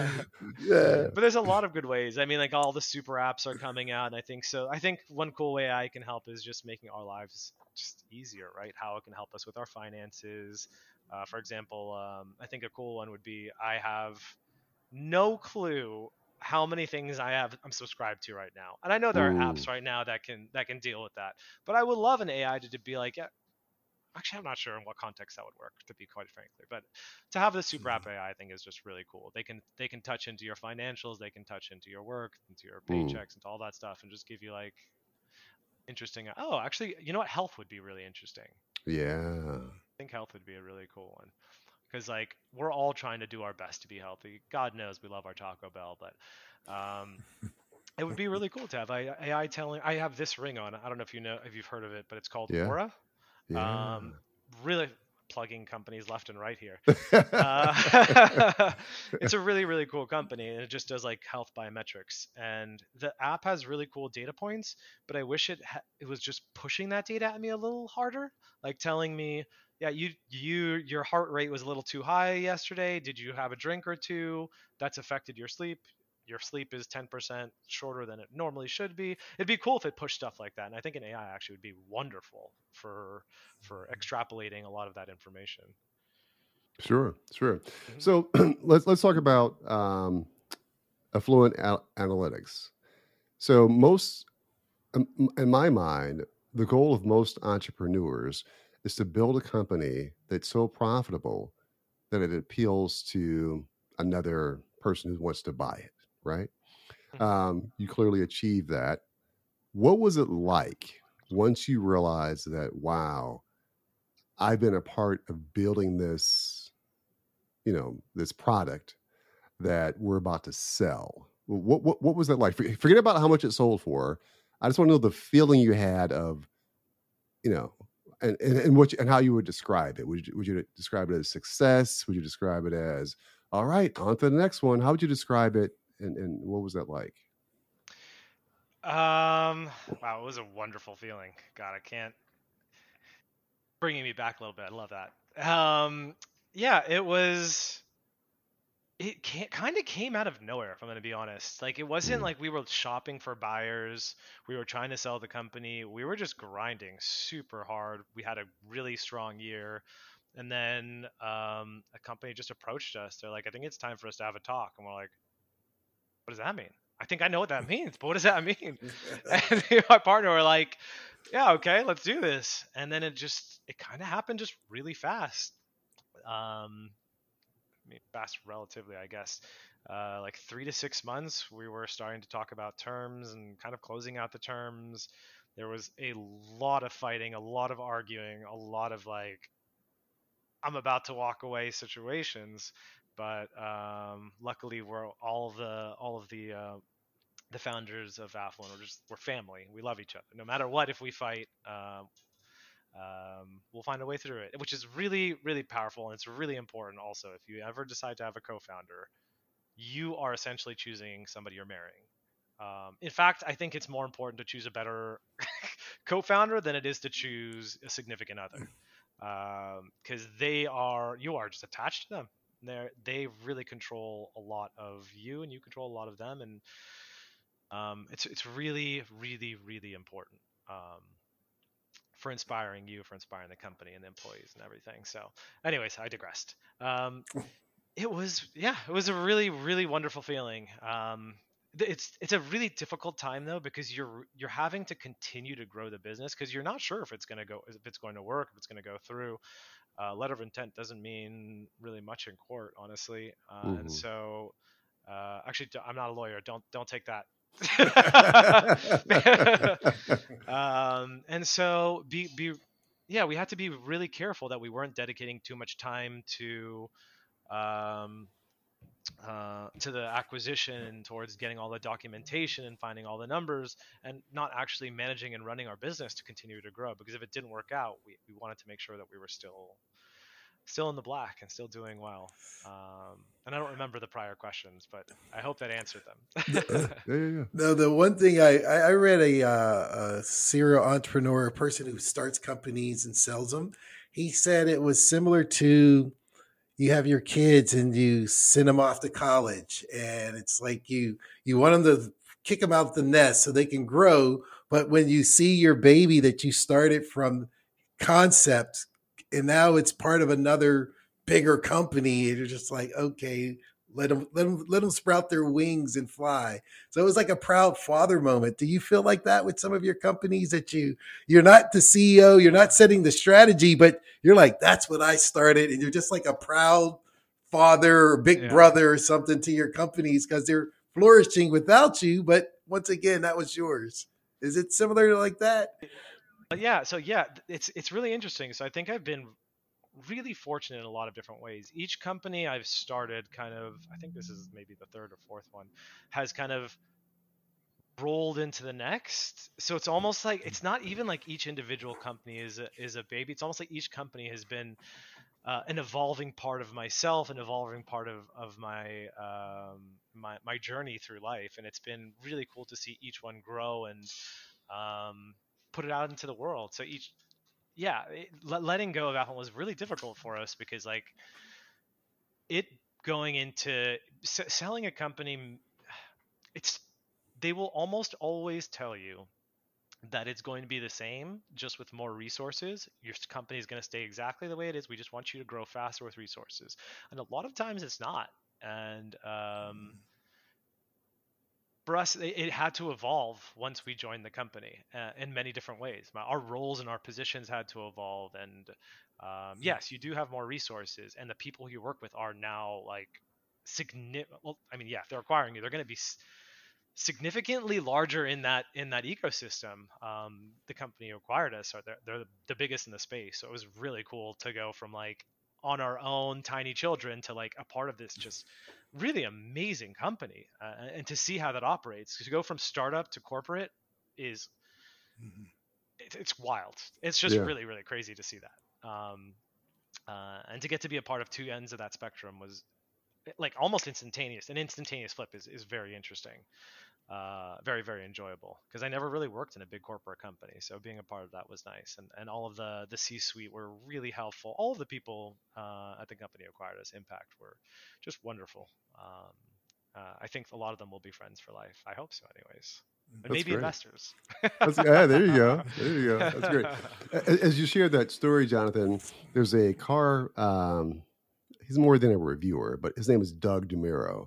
Yeah. but there's a lot of good ways. I mean, like all the super apps are coming out, and I think so. I think one cool way I can help is just making our lives just easier, right? How it can help us with our finances. Uh, for example, um, I think a cool one would be I have no clue how many things I have I'm subscribed to right now, and I know there are apps right now that can that can deal with that. But I would love an AI to, to be like, yeah, actually, I'm not sure in what context that would work, to be quite frankly. But to have the super app AI, I think is just really cool. They can they can touch into your financials, they can touch into your work, into your Mm. paychecks, into all that stuff, and just give you like interesting. Oh, actually, you know what? Health would be really interesting. Yeah. I think health would be a really cool one because like we're all trying to do our best to be healthy. God knows we love our Taco Bell, but um, it would be really cool to have AI telling. I have this ring on. I don't know if you know if you've heard of it, but it's called Yeah. Oura. Yeah. Um, really plugging companies left and right here. Uh, it's a really really cool company and it just does like health biometrics and the app has really cool data points but i wish it ha- it was just pushing that data at me a little harder like telling me yeah you you your heart rate was a little too high yesterday did you have a drink or two that's affected your sleep your sleep is 10% shorter than it normally should be it'd be cool if it pushed stuff like that and i think an ai actually would be wonderful for for extrapolating a lot of that information Sure, sure. Mhm. So let's let's talk about um, affluent al- analytics. So most, in my mind, the goal of most entrepreneurs is to build a company that's so profitable that it appeals to another person who wants to buy it. Right? Mhm. Um, you clearly achieved that. What was it like once you realized that? Wow, I've been a part of building this you know this product that we're about to sell what what, what was that like forget about how much it sold for i just want to know the feeling you had of you know and and, and what you, and how you would describe it would you, would you describe it as success would you describe it as all right on to the next one how would you describe it and and what was that like Um, wow, it was a wonderful feeling. God, I can't bringing me back a little bit. I love that. Um, yeah, it was. It kind of came out of nowhere, if I'm going to be honest. Like, it wasn't Mm. like we were shopping for buyers. We were trying to sell the company. We were just grinding super hard. We had a really strong year. and then um, a company just approached us. They're like, I think it's time for us to have a talk, and we're like, what does that mean? I think I know what that means, but what does that mean? and my partner were like, yeah, okay, let's do this. And then it just, it kind of happened just really fast. Um, Fast relatively, I guess. Uh, like three to six months, we were starting to talk about terms and kind of closing out the terms. There was a lot of fighting, a lot of arguing, a lot of like, I'm about to walk away situations but um, luckily we're all of the all of the uh, the founders of Affluent are just we're family. We love each other. No matter what, if we fight, um, um, we'll find a way through it, which is really really powerful and it's really important. Also, if you ever decide to have a co-founder, you are essentially choosing somebody you're marrying. Um, in fact, I think it's more important to choose a better co-founder than it is to choose a significant other, because um, they are you are just attached to them they they really control a lot of you and you control a lot of them and um, it's it's really really really important um, for inspiring you for inspiring the company and the employees and everything so anyways i digressed um, it was yeah it was a really really wonderful feeling um, it's it's a really difficult time though because you're you're having to continue to grow the business because you're not sure if it's going to go if it's going to work if it's going to go through uh, letter of intent doesn't mean really much in court, honestly. Uh, mm-hmm. And so, uh, actually, I'm not a lawyer. Don't don't take that. um, and so, be be yeah, we had to be really careful that we weren't dedicating too much time to um, uh, to the acquisition towards getting all the documentation and finding all the numbers and not actually managing and running our business to continue to grow because if it didn't work out we, we wanted to make sure that we were still still in the black and still doing well um, and i don't remember the prior questions but i hope that answered them. Yeah, yeah, yeah. no the one thing i i read a, uh, a serial entrepreneur a person who starts companies and sells them. He said it was similar to you have your kids and you send them off to college and it's like you you want them to kick them out the nest so they can grow but when you see your baby that you started from concept and now it's part of another bigger company and you're just like okay let them let them let them sprout their wings and fly. So it was like a proud father moment. Do you feel like that with some of your companies that you you're not the ceo you're not setting the strategy but you're like that's what i started and you're just like a proud father or big yeah. brother or something to your companies because they're flourishing without you but once again that was yours. Is it similar like that yeah so yeah it's it's really interesting so i think i've been really fortunate in a lot of different ways. Each company I've started kind of, I think this is maybe the third or fourth one, has kind of rolled into the next. So it's almost like it's not even like each individual company is a, is a baby. It's almost like each company has been uh, an evolving part of myself, an evolving part of of my um, my my journey through life, and it's been really cool to see each one grow and um, put it out into the world. So each yeah, it, letting go of Apple was really difficult for us because like it going into s- selling a company, it's they will almost always tell you that it's going to be the same just with more resources. Your company is going to stay exactly the way it is. We just want you to grow faster with resources. And a lot of times it's not. And um, mm for us, it, had to evolve once we joined the company uh, in many different ways. Our roles and our positions had to evolve, and um, yes, you do have more resources, and the people you work with are now like significant. Well, I mean, yeah, if they're acquiring you, they're going to be s- significantly larger in that in that ecosystem. Um, the company who acquired us are they're, they're the biggest in the space, so it was really cool to go from like on our own tiny children to like a part of this just really amazing company uh, and to see how that operates to go from startup to corporate is mm-hmm. it, it's wild it's just yeah. really really crazy to see that um, uh, and to get to be a part of two ends of that spectrum was like almost instantaneous an instantaneous flip is, is very interesting uh, very very enjoyable because I never really worked in a big corporate company, so being a part of that was nice, and and all of the the C-suite were really helpful. All of the people uh, at the company acquired us, Impact, were just wonderful. Um, uh, I think a lot of them will be friends for life. I hope so, anyways. and maybe great. investors. Yeah, there you go. There you go. That's great. As you shared that story, Jonathan, there's a car. Um, he's more than a reviewer, but his name is Doug DeMuro,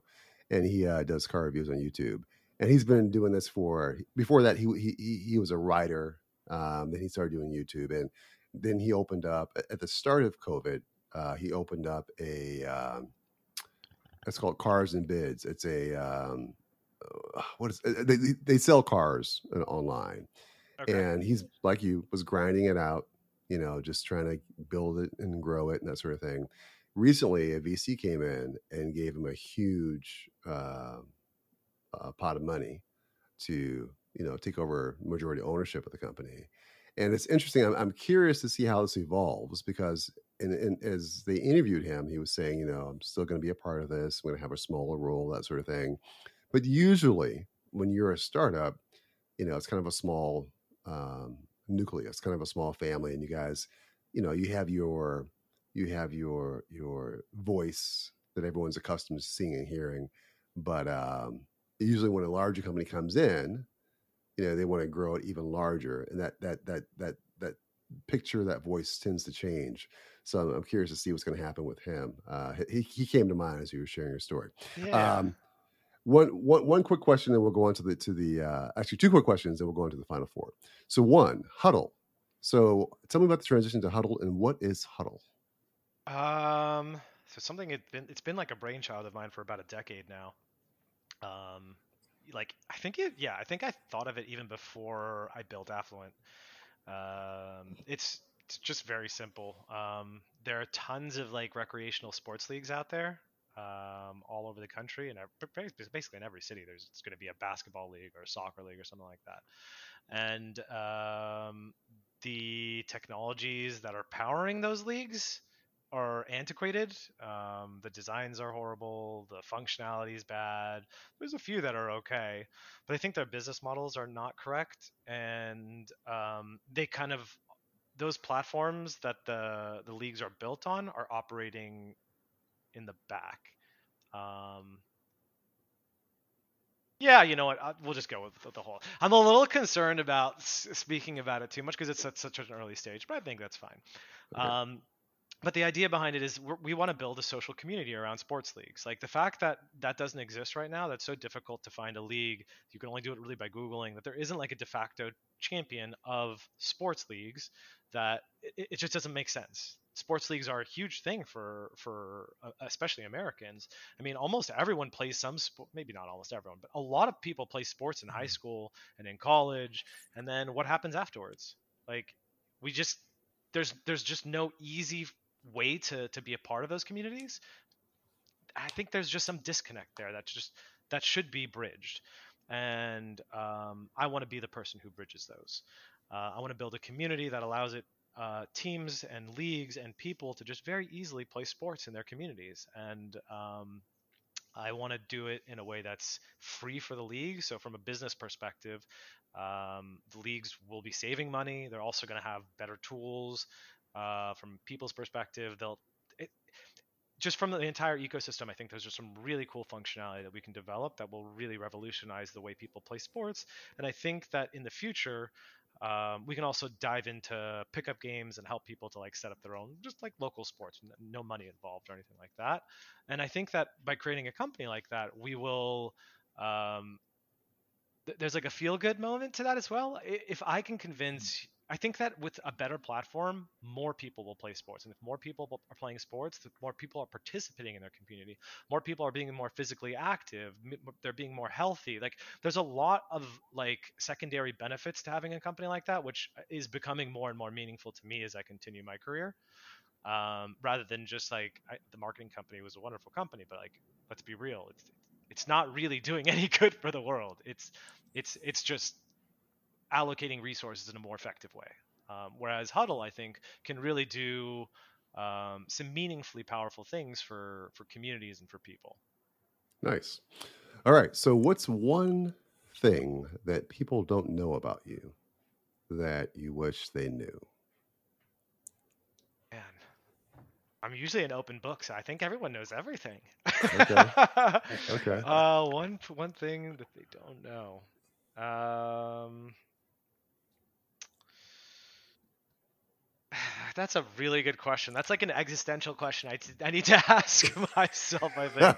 and he uh, does car reviews on YouTube. And he's been doing this for before that. He he he- was a writer. Um, then he started doing YouTube, and then he opened up at the start of COVID. Uh, he opened up a. Um, it's called Cars and Bids. It's a um, uh, what is they they- they sell cars uh, online Okay. and he's like you was grinding it out you know just trying to build it and grow it and that sort of thing recently a vc came in and gave him a huge uh, uh, pot of money to you know take over majority ownership of the company. And it's interesting i'm, I'm curious to see how this evolves because in, in, as they interviewed him he was saying you know i'm still going to be a part of this. I'm going to have a smaller role that sort of thing. But usually when you're a startup you know it's kind of a small um, nucleus, kind of a small family, and you guys, you know, you have your you have your your voice that everyone's accustomed to seeing and hearing, but um, usually when a larger company comes in, you know, they want to grow it even larger, and that that that that that picture, that voice tends to change. So I'm, I'm curious to see what's going to happen with him. Uh, he he came to mind as you were sharing your story. yeah. Um, one, one, one quick question, and we'll go on to the to the uh, actually two quick questions, and we'll go on to the final four. So one, huddle. So tell me about the transition to huddle, and what is huddle? Um, so something it's been it's been like a brainchild of mine for about a decade now. Um, like I think it, yeah, I think I thought of it even before I built Affluent. Um, it's it's just very simple. Um, there are tons of like recreational sports leagues out there, um, all over the country, and basically in every city, there's it's going to be a basketball league or a soccer league or something like that. And um, the technologies that are powering those leagues are antiquated. Um, the designs are horrible. The functionality is bad. There's a few that are okay, but I think their business models are not correct, and um, they kind of those platforms that the the leagues are built on are operating in the back. Um, yeah, you know what? uh, We'll just go with the, the whole. I'm a little concerned about s- speaking about it too much because it's at such an early stage, but I think that's fine. Okay. Um, but the idea behind it is we're, we want to build a social community around sports leagues. Like the fact that that doesn't exist right now, that's so difficult to find a league. You can only do it really by googling. That there isn't like a de facto champion of sports leagues. That it, it just doesn't make sense. Sports leagues are a huge thing for for uh, especially Americans. I mean, almost everyone plays some sport. Maybe not almost everyone, but a lot of people play sports in high school and in college. And then what happens afterwards? Like we just there's there's just no easy way to to be a part of those communities i think there's just some disconnect there that just that should be bridged and um, i want to be the person who bridges those uh, i want to build a community that allows it uh, teams and leagues and people to just very easily play sports in their communities and um, I want to do it in a way that's free for the league. So, from a business perspective, um, the leagues will be saving money. They're also going to have better tools. Uh, from people's perspective, they'll it, just from the entire ecosystem. I think there's just some really cool functionality that we can develop that will really revolutionize the way people play sports. And I think that in the future, um, we can also dive into pickup games and help people to like set up their own, just like local sports, no money involved or anything like that. And I think that by creating a company like that, we will. Um, th- there's like a feel good moment to that as well. If I can convince, I think that with a better platform, more people will play sports, and if more people are playing sports, the more people are participating in their community. More people are being more physically active. They're being more healthy. Like there's a lot of like secondary benefits to having a company like that, which is becoming more and more meaningful to me as I continue my career. Um, rather than just like I, the marketing company was a wonderful company, but like let's be real, it's it's not really doing any good for the world. It's it's it's just allocating resources in a more effective way. Um, whereas Huddle, I think, can really do um, some meaningfully powerful things for for communities and for people. Nice. All right. So, what's one thing that people don't know about you that you wish they knew? Man, I'm usually an open book, so I think everyone knows everything. Okay. Okay. Uh, one one thing that they don't know. Um, that's a really good question. That's like an existential question. I, t- I need to ask myself. I think.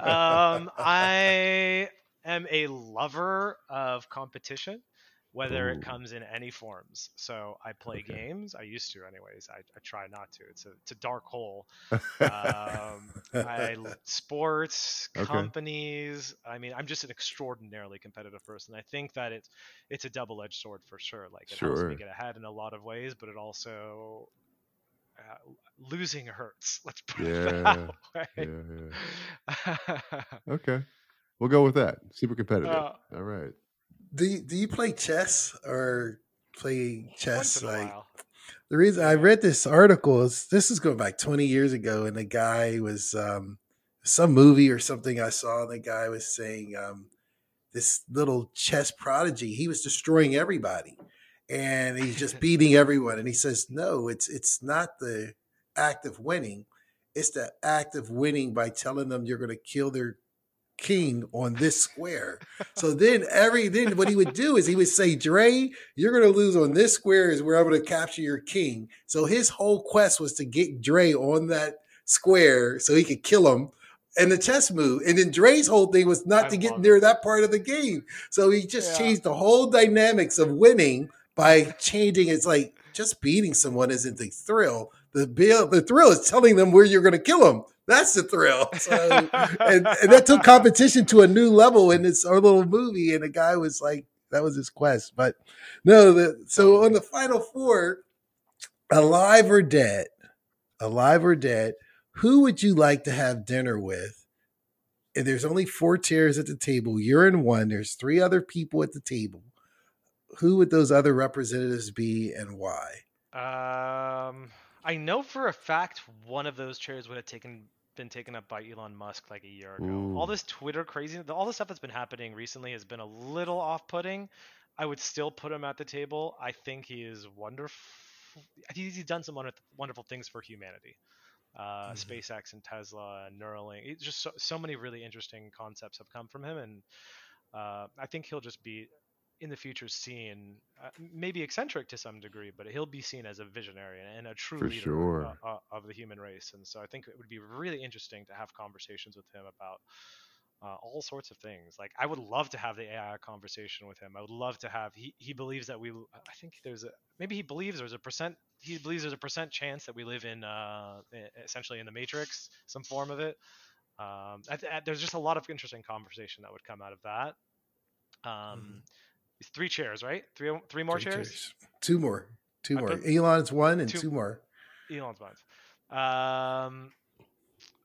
um, I am a lover of competition whether Ooh. it comes in any forms. So I play Okay. games. I used to, anyways. I, I try not to. It's a it's a dark hole. Um, I sports Okay. companies. I mean, I'm just an extraordinarily competitive person. I think that it's it's a double edged sword for sure. Like it helps Sure. me get ahead in a lot of ways, but it also uh, losing hurts. Let's put it that yeah, way. yeah. Okay. We'll go with that. Super competitive. Uh, All right. Do you, do you play chess or play chess? Like the reason I read this article is this is going back 20 years ago, and the guy was um, some movie or something I saw. and The guy was saying um, this little chess prodigy, he was destroying everybody, and he's just beating everyone. And he says, no, it's it's not the act of winning, it's the act of winning by telling them you're going to kill their king on this square. So then every then what he would do is he would say, Dre, you're gonna lose on this square is where I'm gonna capture your king. So his whole quest was to get Dre on that square so he could kill him and the chess move. And then Dre's whole thing was not I to get near that part of the game. So he just Yeah. changed the whole dynamics of winning by changing it's like just beating someone isn't the thrill. The bill the thrill is telling them where you're gonna kill them. That's the thrill. So and, and that took competition to a new level in this our little movie. And the guy was like, that was his quest. But no, the so on the final four, alive or dead, alive or dead, who would you like to have dinner with? And there's only four chairs at the table. You're in one. There's three other people at the table. Who would those other representatives be and why? Um, I know for a fact one of those chairs would have taken been taken up by Elon Musk like a year ago. All this Twitter crazy, all the stuff that's been happening recently has been a little off-putting. I would still put him at the table. I think he is wonderful. I think he's done some wonderful things for humanity. Uh, Mhm. SpaceX and Tesla and Neuralink. It's just so, so many really interesting concepts have come from him, and uh, I think he'll just be in the future seen uh, maybe eccentric to some degree, but he'll be seen as a visionary and, a true For leader sure. uh, uh, of the human race. And so I think it would be really interesting to have conversations with him about uh, all sorts of things. Like I would love to have the AI conversation with him. I would love to have. He he believes that we. I think there's a maybe he believes there's a percent. He believes there's a percent chance that we live in uh, essentially in the matrix, some form of it. Um, I I- there's just a lot of interesting conversation that would come out of that. Um, it's three chairs, right? Three three more Three chairs. Two more. Two I more. put- Elon's one and two- two more. Elon's minds. Um,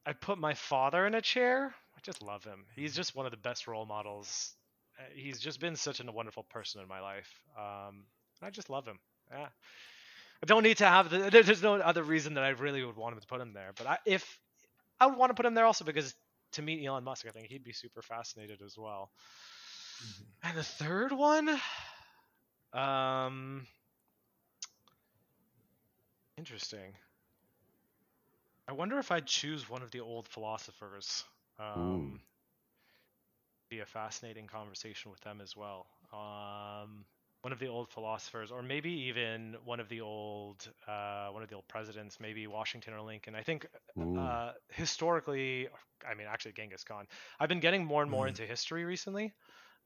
I put my father in a chair. I just love him. He's just one of the best role models. Uh, He's just been such a wonderful person in my life. Um, I just love him. Yeah. I don't need to have the. There's no other reason that I really would want him to put him there. But I, if I would want to put him there also because to meet Elon Musk, I think he'd be super fascinated as well. And the third one, um, interesting. I wonder if I'd choose one of the old philosophers. Um, be a fascinating conversation with them as well. Um, one of the old philosophers, or maybe even one of the old, uh, one of the old presidents, maybe Washington or Lincoln. I think uh, historically, I mean, actually Genghis Khan. I've been getting more and more Mm. into history recently,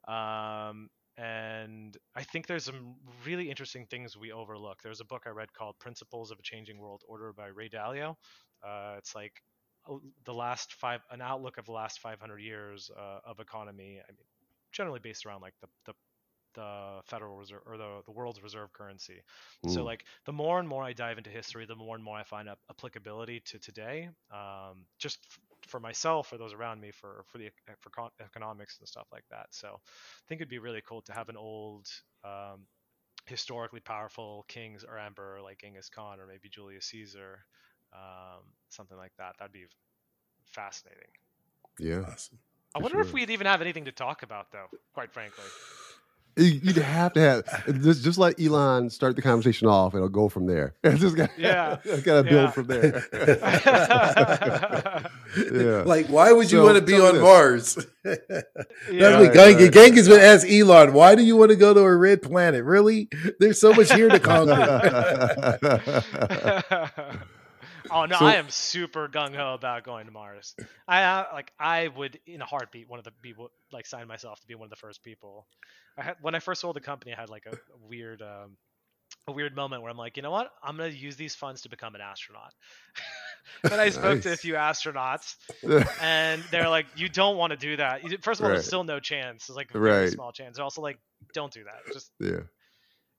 um, and I think there's some really interesting things we overlook. There's a book I read called Principles of a Changing World Order by Ray Dalio. Uh, it's like uh, the last five, an outlook of the last 500 years uh, of economy. I mean, generally based around like the the the Federal Reserve or the, the world's reserve currency. So like the more and more I dive into history, the more and more I find up applicability to today. Um, just f- for myself, for those around me, for for the for con- economics and stuff like that. So I think it'd be really cool to have an old, um, historically powerful kings or emperor like Genghis Khan or maybe Julius Caesar, um, something like that. That'd be fascinating. yeah. Awesome. I wonder if we'd even have anything to talk about though. Quite frankly. You- You'd have to have just just let Elon start the conversation off, it'll go from there. It's just got Yeah. got to build Yeah. from there. yeah, Like, why would you So, want to be on this. Mars? Yeah. That's what Right, Gang- right. Genghis would ask Elon, why do you want to go to a red planet? Really? There's so much here to conquer. Oh no, So- I am super gung ho about going to Mars. I uh, like I would in a heartbeat one of the people like sign myself to be one of the first people. I had when I first sold the company, I had like a, a weird um, a weird moment where I'm like, you know what? I'm gonna use these funds to become an astronaut. and I spoke to a few astronauts, and they're like, you don't want to do that. First of all, Right. there's still no chance. It's like a very Right. small chance. They're also like, don't do that. Just yeah.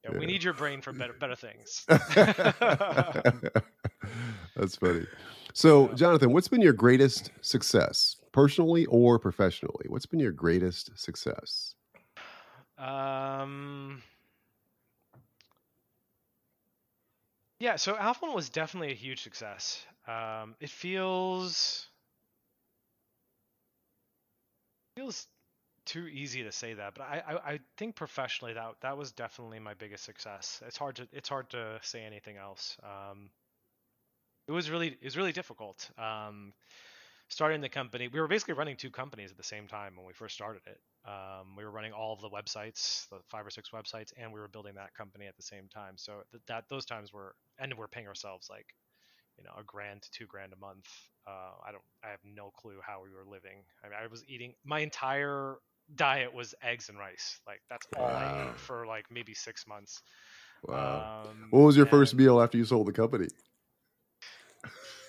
You know, we need your brain for better better things. That's funny. So, Jonathan, what's been your greatest success, personally or professionally? What's been your greatest success? Um. Yeah, so Affluent was definitely a huge success. Um, it feels feels too easy to say that, but I, I, I think professionally that that was definitely my biggest success. It's hard to it's hard to say anything else. Um, it was really it was really difficult. Um, starting the company, we were basically running two companies at the same time when we first started it. Um, we were running all of the websites, the five or six websites, and we were building that company at the same time. So th- that those times were, and we're paying ourselves like, you know, a grand to two grand a month. Uh, I don't, I have no clue how we were living. I mean, I was eating my entire diet was eggs and rice. Like that's all I ate for like maybe six months. Wow. Um, what was your first meal after you sold the company?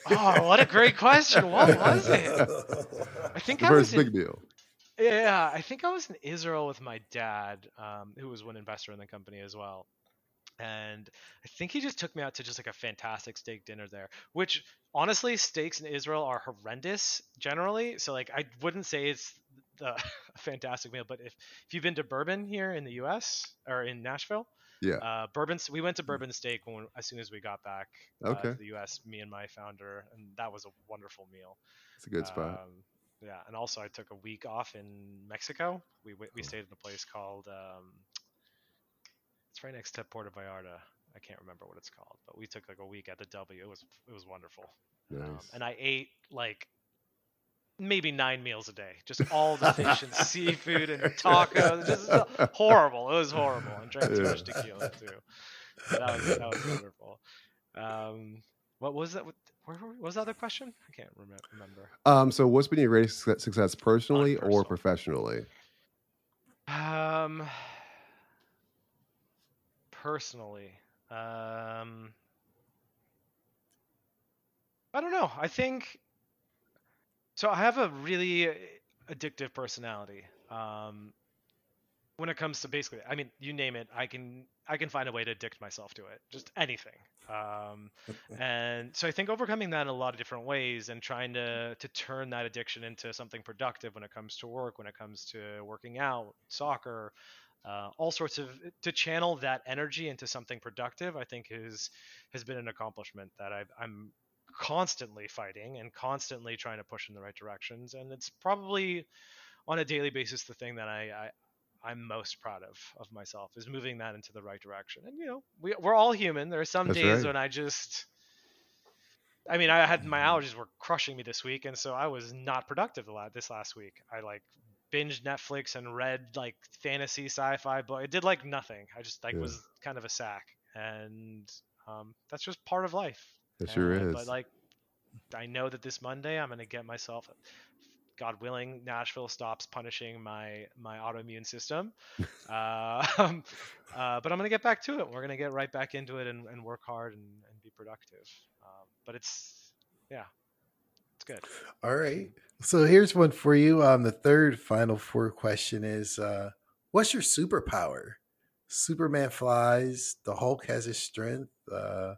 Oh, what a great question! What was it? I think The I was first in, big meal. Yeah, I think I was in Israel with my dad, um, who was one investor in the company as well. And I think he just took me out to just like a fantastic steak dinner there, which honestly, steaks in Israel are horrendous generally. So like, I wouldn't say it's a fantastic meal, but if, if you've been to Bourbon here in the U.S. or in Nashville, Yeah. uh, Bourbon, we went to Bourbon Steak when, as soon as we got back uh, Okay. to the U.S. Me and my founder, and that was a wonderful meal. It's a good spot. Um, yeah, and also I took a week off in Mexico. We we, Cool. stayed in a place called um, it's right next to Puerto Vallarta. I can't remember what it's called, but we took like a week at the W. It was it was wonderful. nice. Um, and I ate like maybe nine meals a day, just all the fish and seafood and tacos. Just horrible. It was horrible. And drank too much tequila too. That was that was wonderful. Um, what was that? What, where were we? what was the other question? I can't remember. remember. um, so what's been your greatest success- success personally or professionally? Um, personally, um, I don't know. I think so. I have a really addictive personality. Um, when it comes to basically, I mean, you name it, I can I can find a way to addict myself to it. Just anything. Um, and so I think overcoming that in a lot of different ways and trying to to turn that addiction into something productive when it comes to work, when it comes to working out, soccer, uh, all sorts of to channel that energy into something productive. I think is has been an accomplishment that I've, I'm constantly fighting and constantly trying to push in the right directions. And it's probably on a daily basis the thing that I, I I'm most proud of of myself is moving that into the right direction. And you know, we we're all human. There are some That's days right. when I just I mean, I had my allergies were crushing me this week, and so I was not productive a lot this last week. I like binged Netflix and read like fantasy sci-fi book. It did like nothing. I just like Yeah. was kind of a sack, and um, that's just part of life. It sure Uh, is. But like, I know that this Monday I'm gonna get myself, God willing, Nashville stops punishing my my autoimmune system. uh, um, uh, but I'm gonna get back to it. We're gonna get right back into it and, and work hard and, and be productive. Um, but it's yeah, it's good. All right. So here's one for you. Um, the third final four question is uh, what's your superpower? Superman flies, the Hulk has his strength, uh,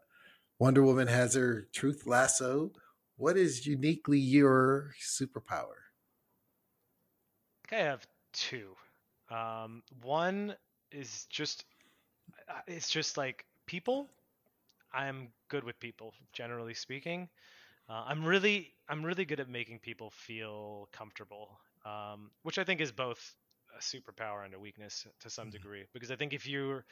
Wonder Woman has her truth lasso. What is uniquely your superpower? I I have two. Um, one is just uh, it's just like people. I'm good with people, generally speaking. Uh, I'm really I'm really good at making people feel comfortable, um, which I think is both a superpower and a weakness to some Mhm. degree because I think if you're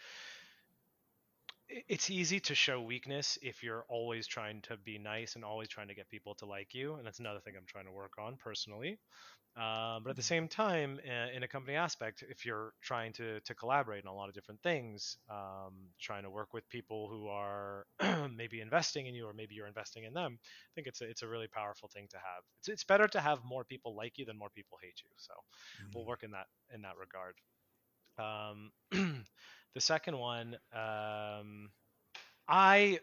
it's easy to show weakness if you're always trying to be nice and always trying to get people to like you and that's another thing i'm trying to work on personally. Um, but at the same time uh, in a company aspect if you're trying to, to collaborate on a lot of different things um, trying to work with people who are maybe investing in you or maybe you're investing in them i think it's a, it's a really powerful thing to have. It's, it's better to have more people like you than more people hate you so we'll work in that in that regard. Um, the second one um, i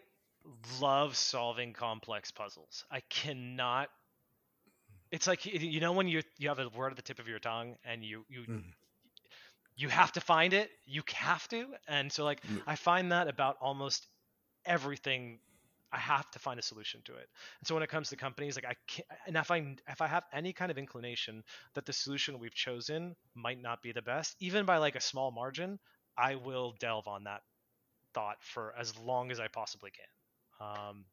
love solving complex puzzles i cannot it's like you know when you you have a word at the tip of your tongue and you you Mhm. you have to find it you have to and so like Mm. i find that about almost everything i have to find a solution to it and so when it comes to companies like i can't and if i if i have any kind of inclination that the solution we've chosen might not be the best even by like a small margin i will delve on that thought for as long as i possibly can. Um,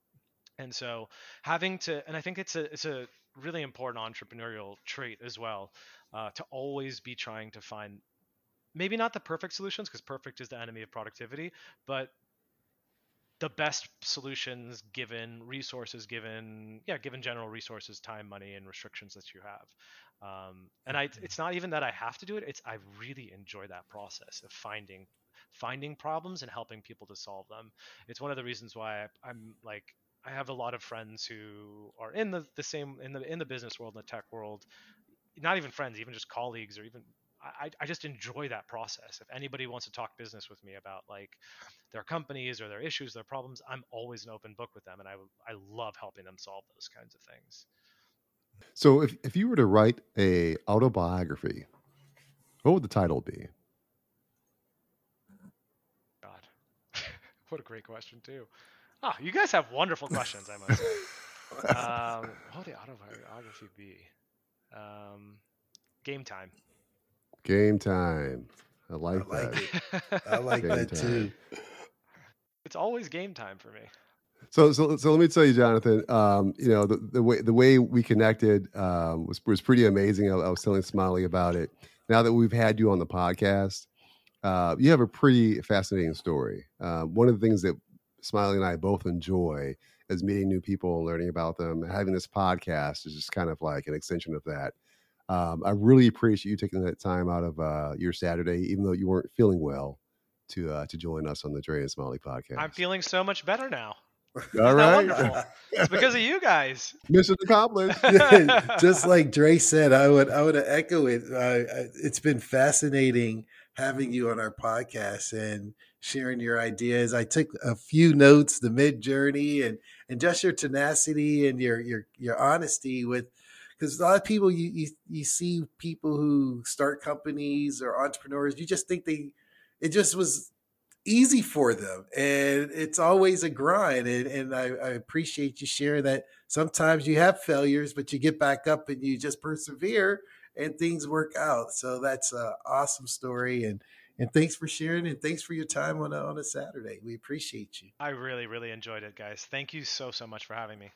and so having to and i think it's a it's a really important entrepreneurial trait as well uh, to always be trying to find maybe not the perfect solutions because perfect is the enemy of productivity but the best solutions given resources given yeah given general resources time money and restrictions that you have. Um, and i it's not even that i have to do it it's i really enjoy that process of finding finding problems and helping people to solve them. It's one of the reasons why I, i'm like i have a lot of friends who are in the, the same in the in the business world in the tech world not even friends even just colleagues or even I, I just enjoy that process. If anybody wants to talk business with me about like their companies or their issues, their problems, I'm always an open book with them, and I I love helping them solve those kinds of things. So if, if you were to write a autobiography, what would the title be? God, what a great question too. Ah, you guys have wonderful questions, I must say. um, what would the autobiography be? Um, game time. Game time. I like, I like that. it. I like Game that time. too. It's always game time for me. So, so, so let me tell you, Jonathan. Um, you know, the, the way the way we connected um, was was pretty amazing. I, I was telling Smiley about it. Now that we've had you on the podcast, uh, you have a pretty fascinating story. Uh, one of the things that Smiley and I both enjoy is meeting new people and learning about them. Having this podcast is just kind of like an extension of that. Um, I really appreciate you taking that time out of uh, your Saturday, even though you weren't feeling well, to uh, to join us on the Dre and Smiley podcast. I'm feeling so much better now. All that right, wonderful? It's because of you guys. mission accomplished. just like Dre said, I would I would echo it. Uh, it's been fascinating having you on our podcast and sharing your ideas. I took a few notes, the Midjourney, and and just your tenacity and your your your honesty with. Because a lot of people, you, you you see people who start companies or entrepreneurs, you just think they, it just was easy for them, and it's always a grind. And, and I, I appreciate you sharing that sometimes you have failures, but you get back up and you just persevere and things work out. So that's an awesome story. And, and thanks for sharing and thanks for your time on a, on a Saturday. We appreciate you. I really, really enjoyed it, guys. Thank you so, so much for having me.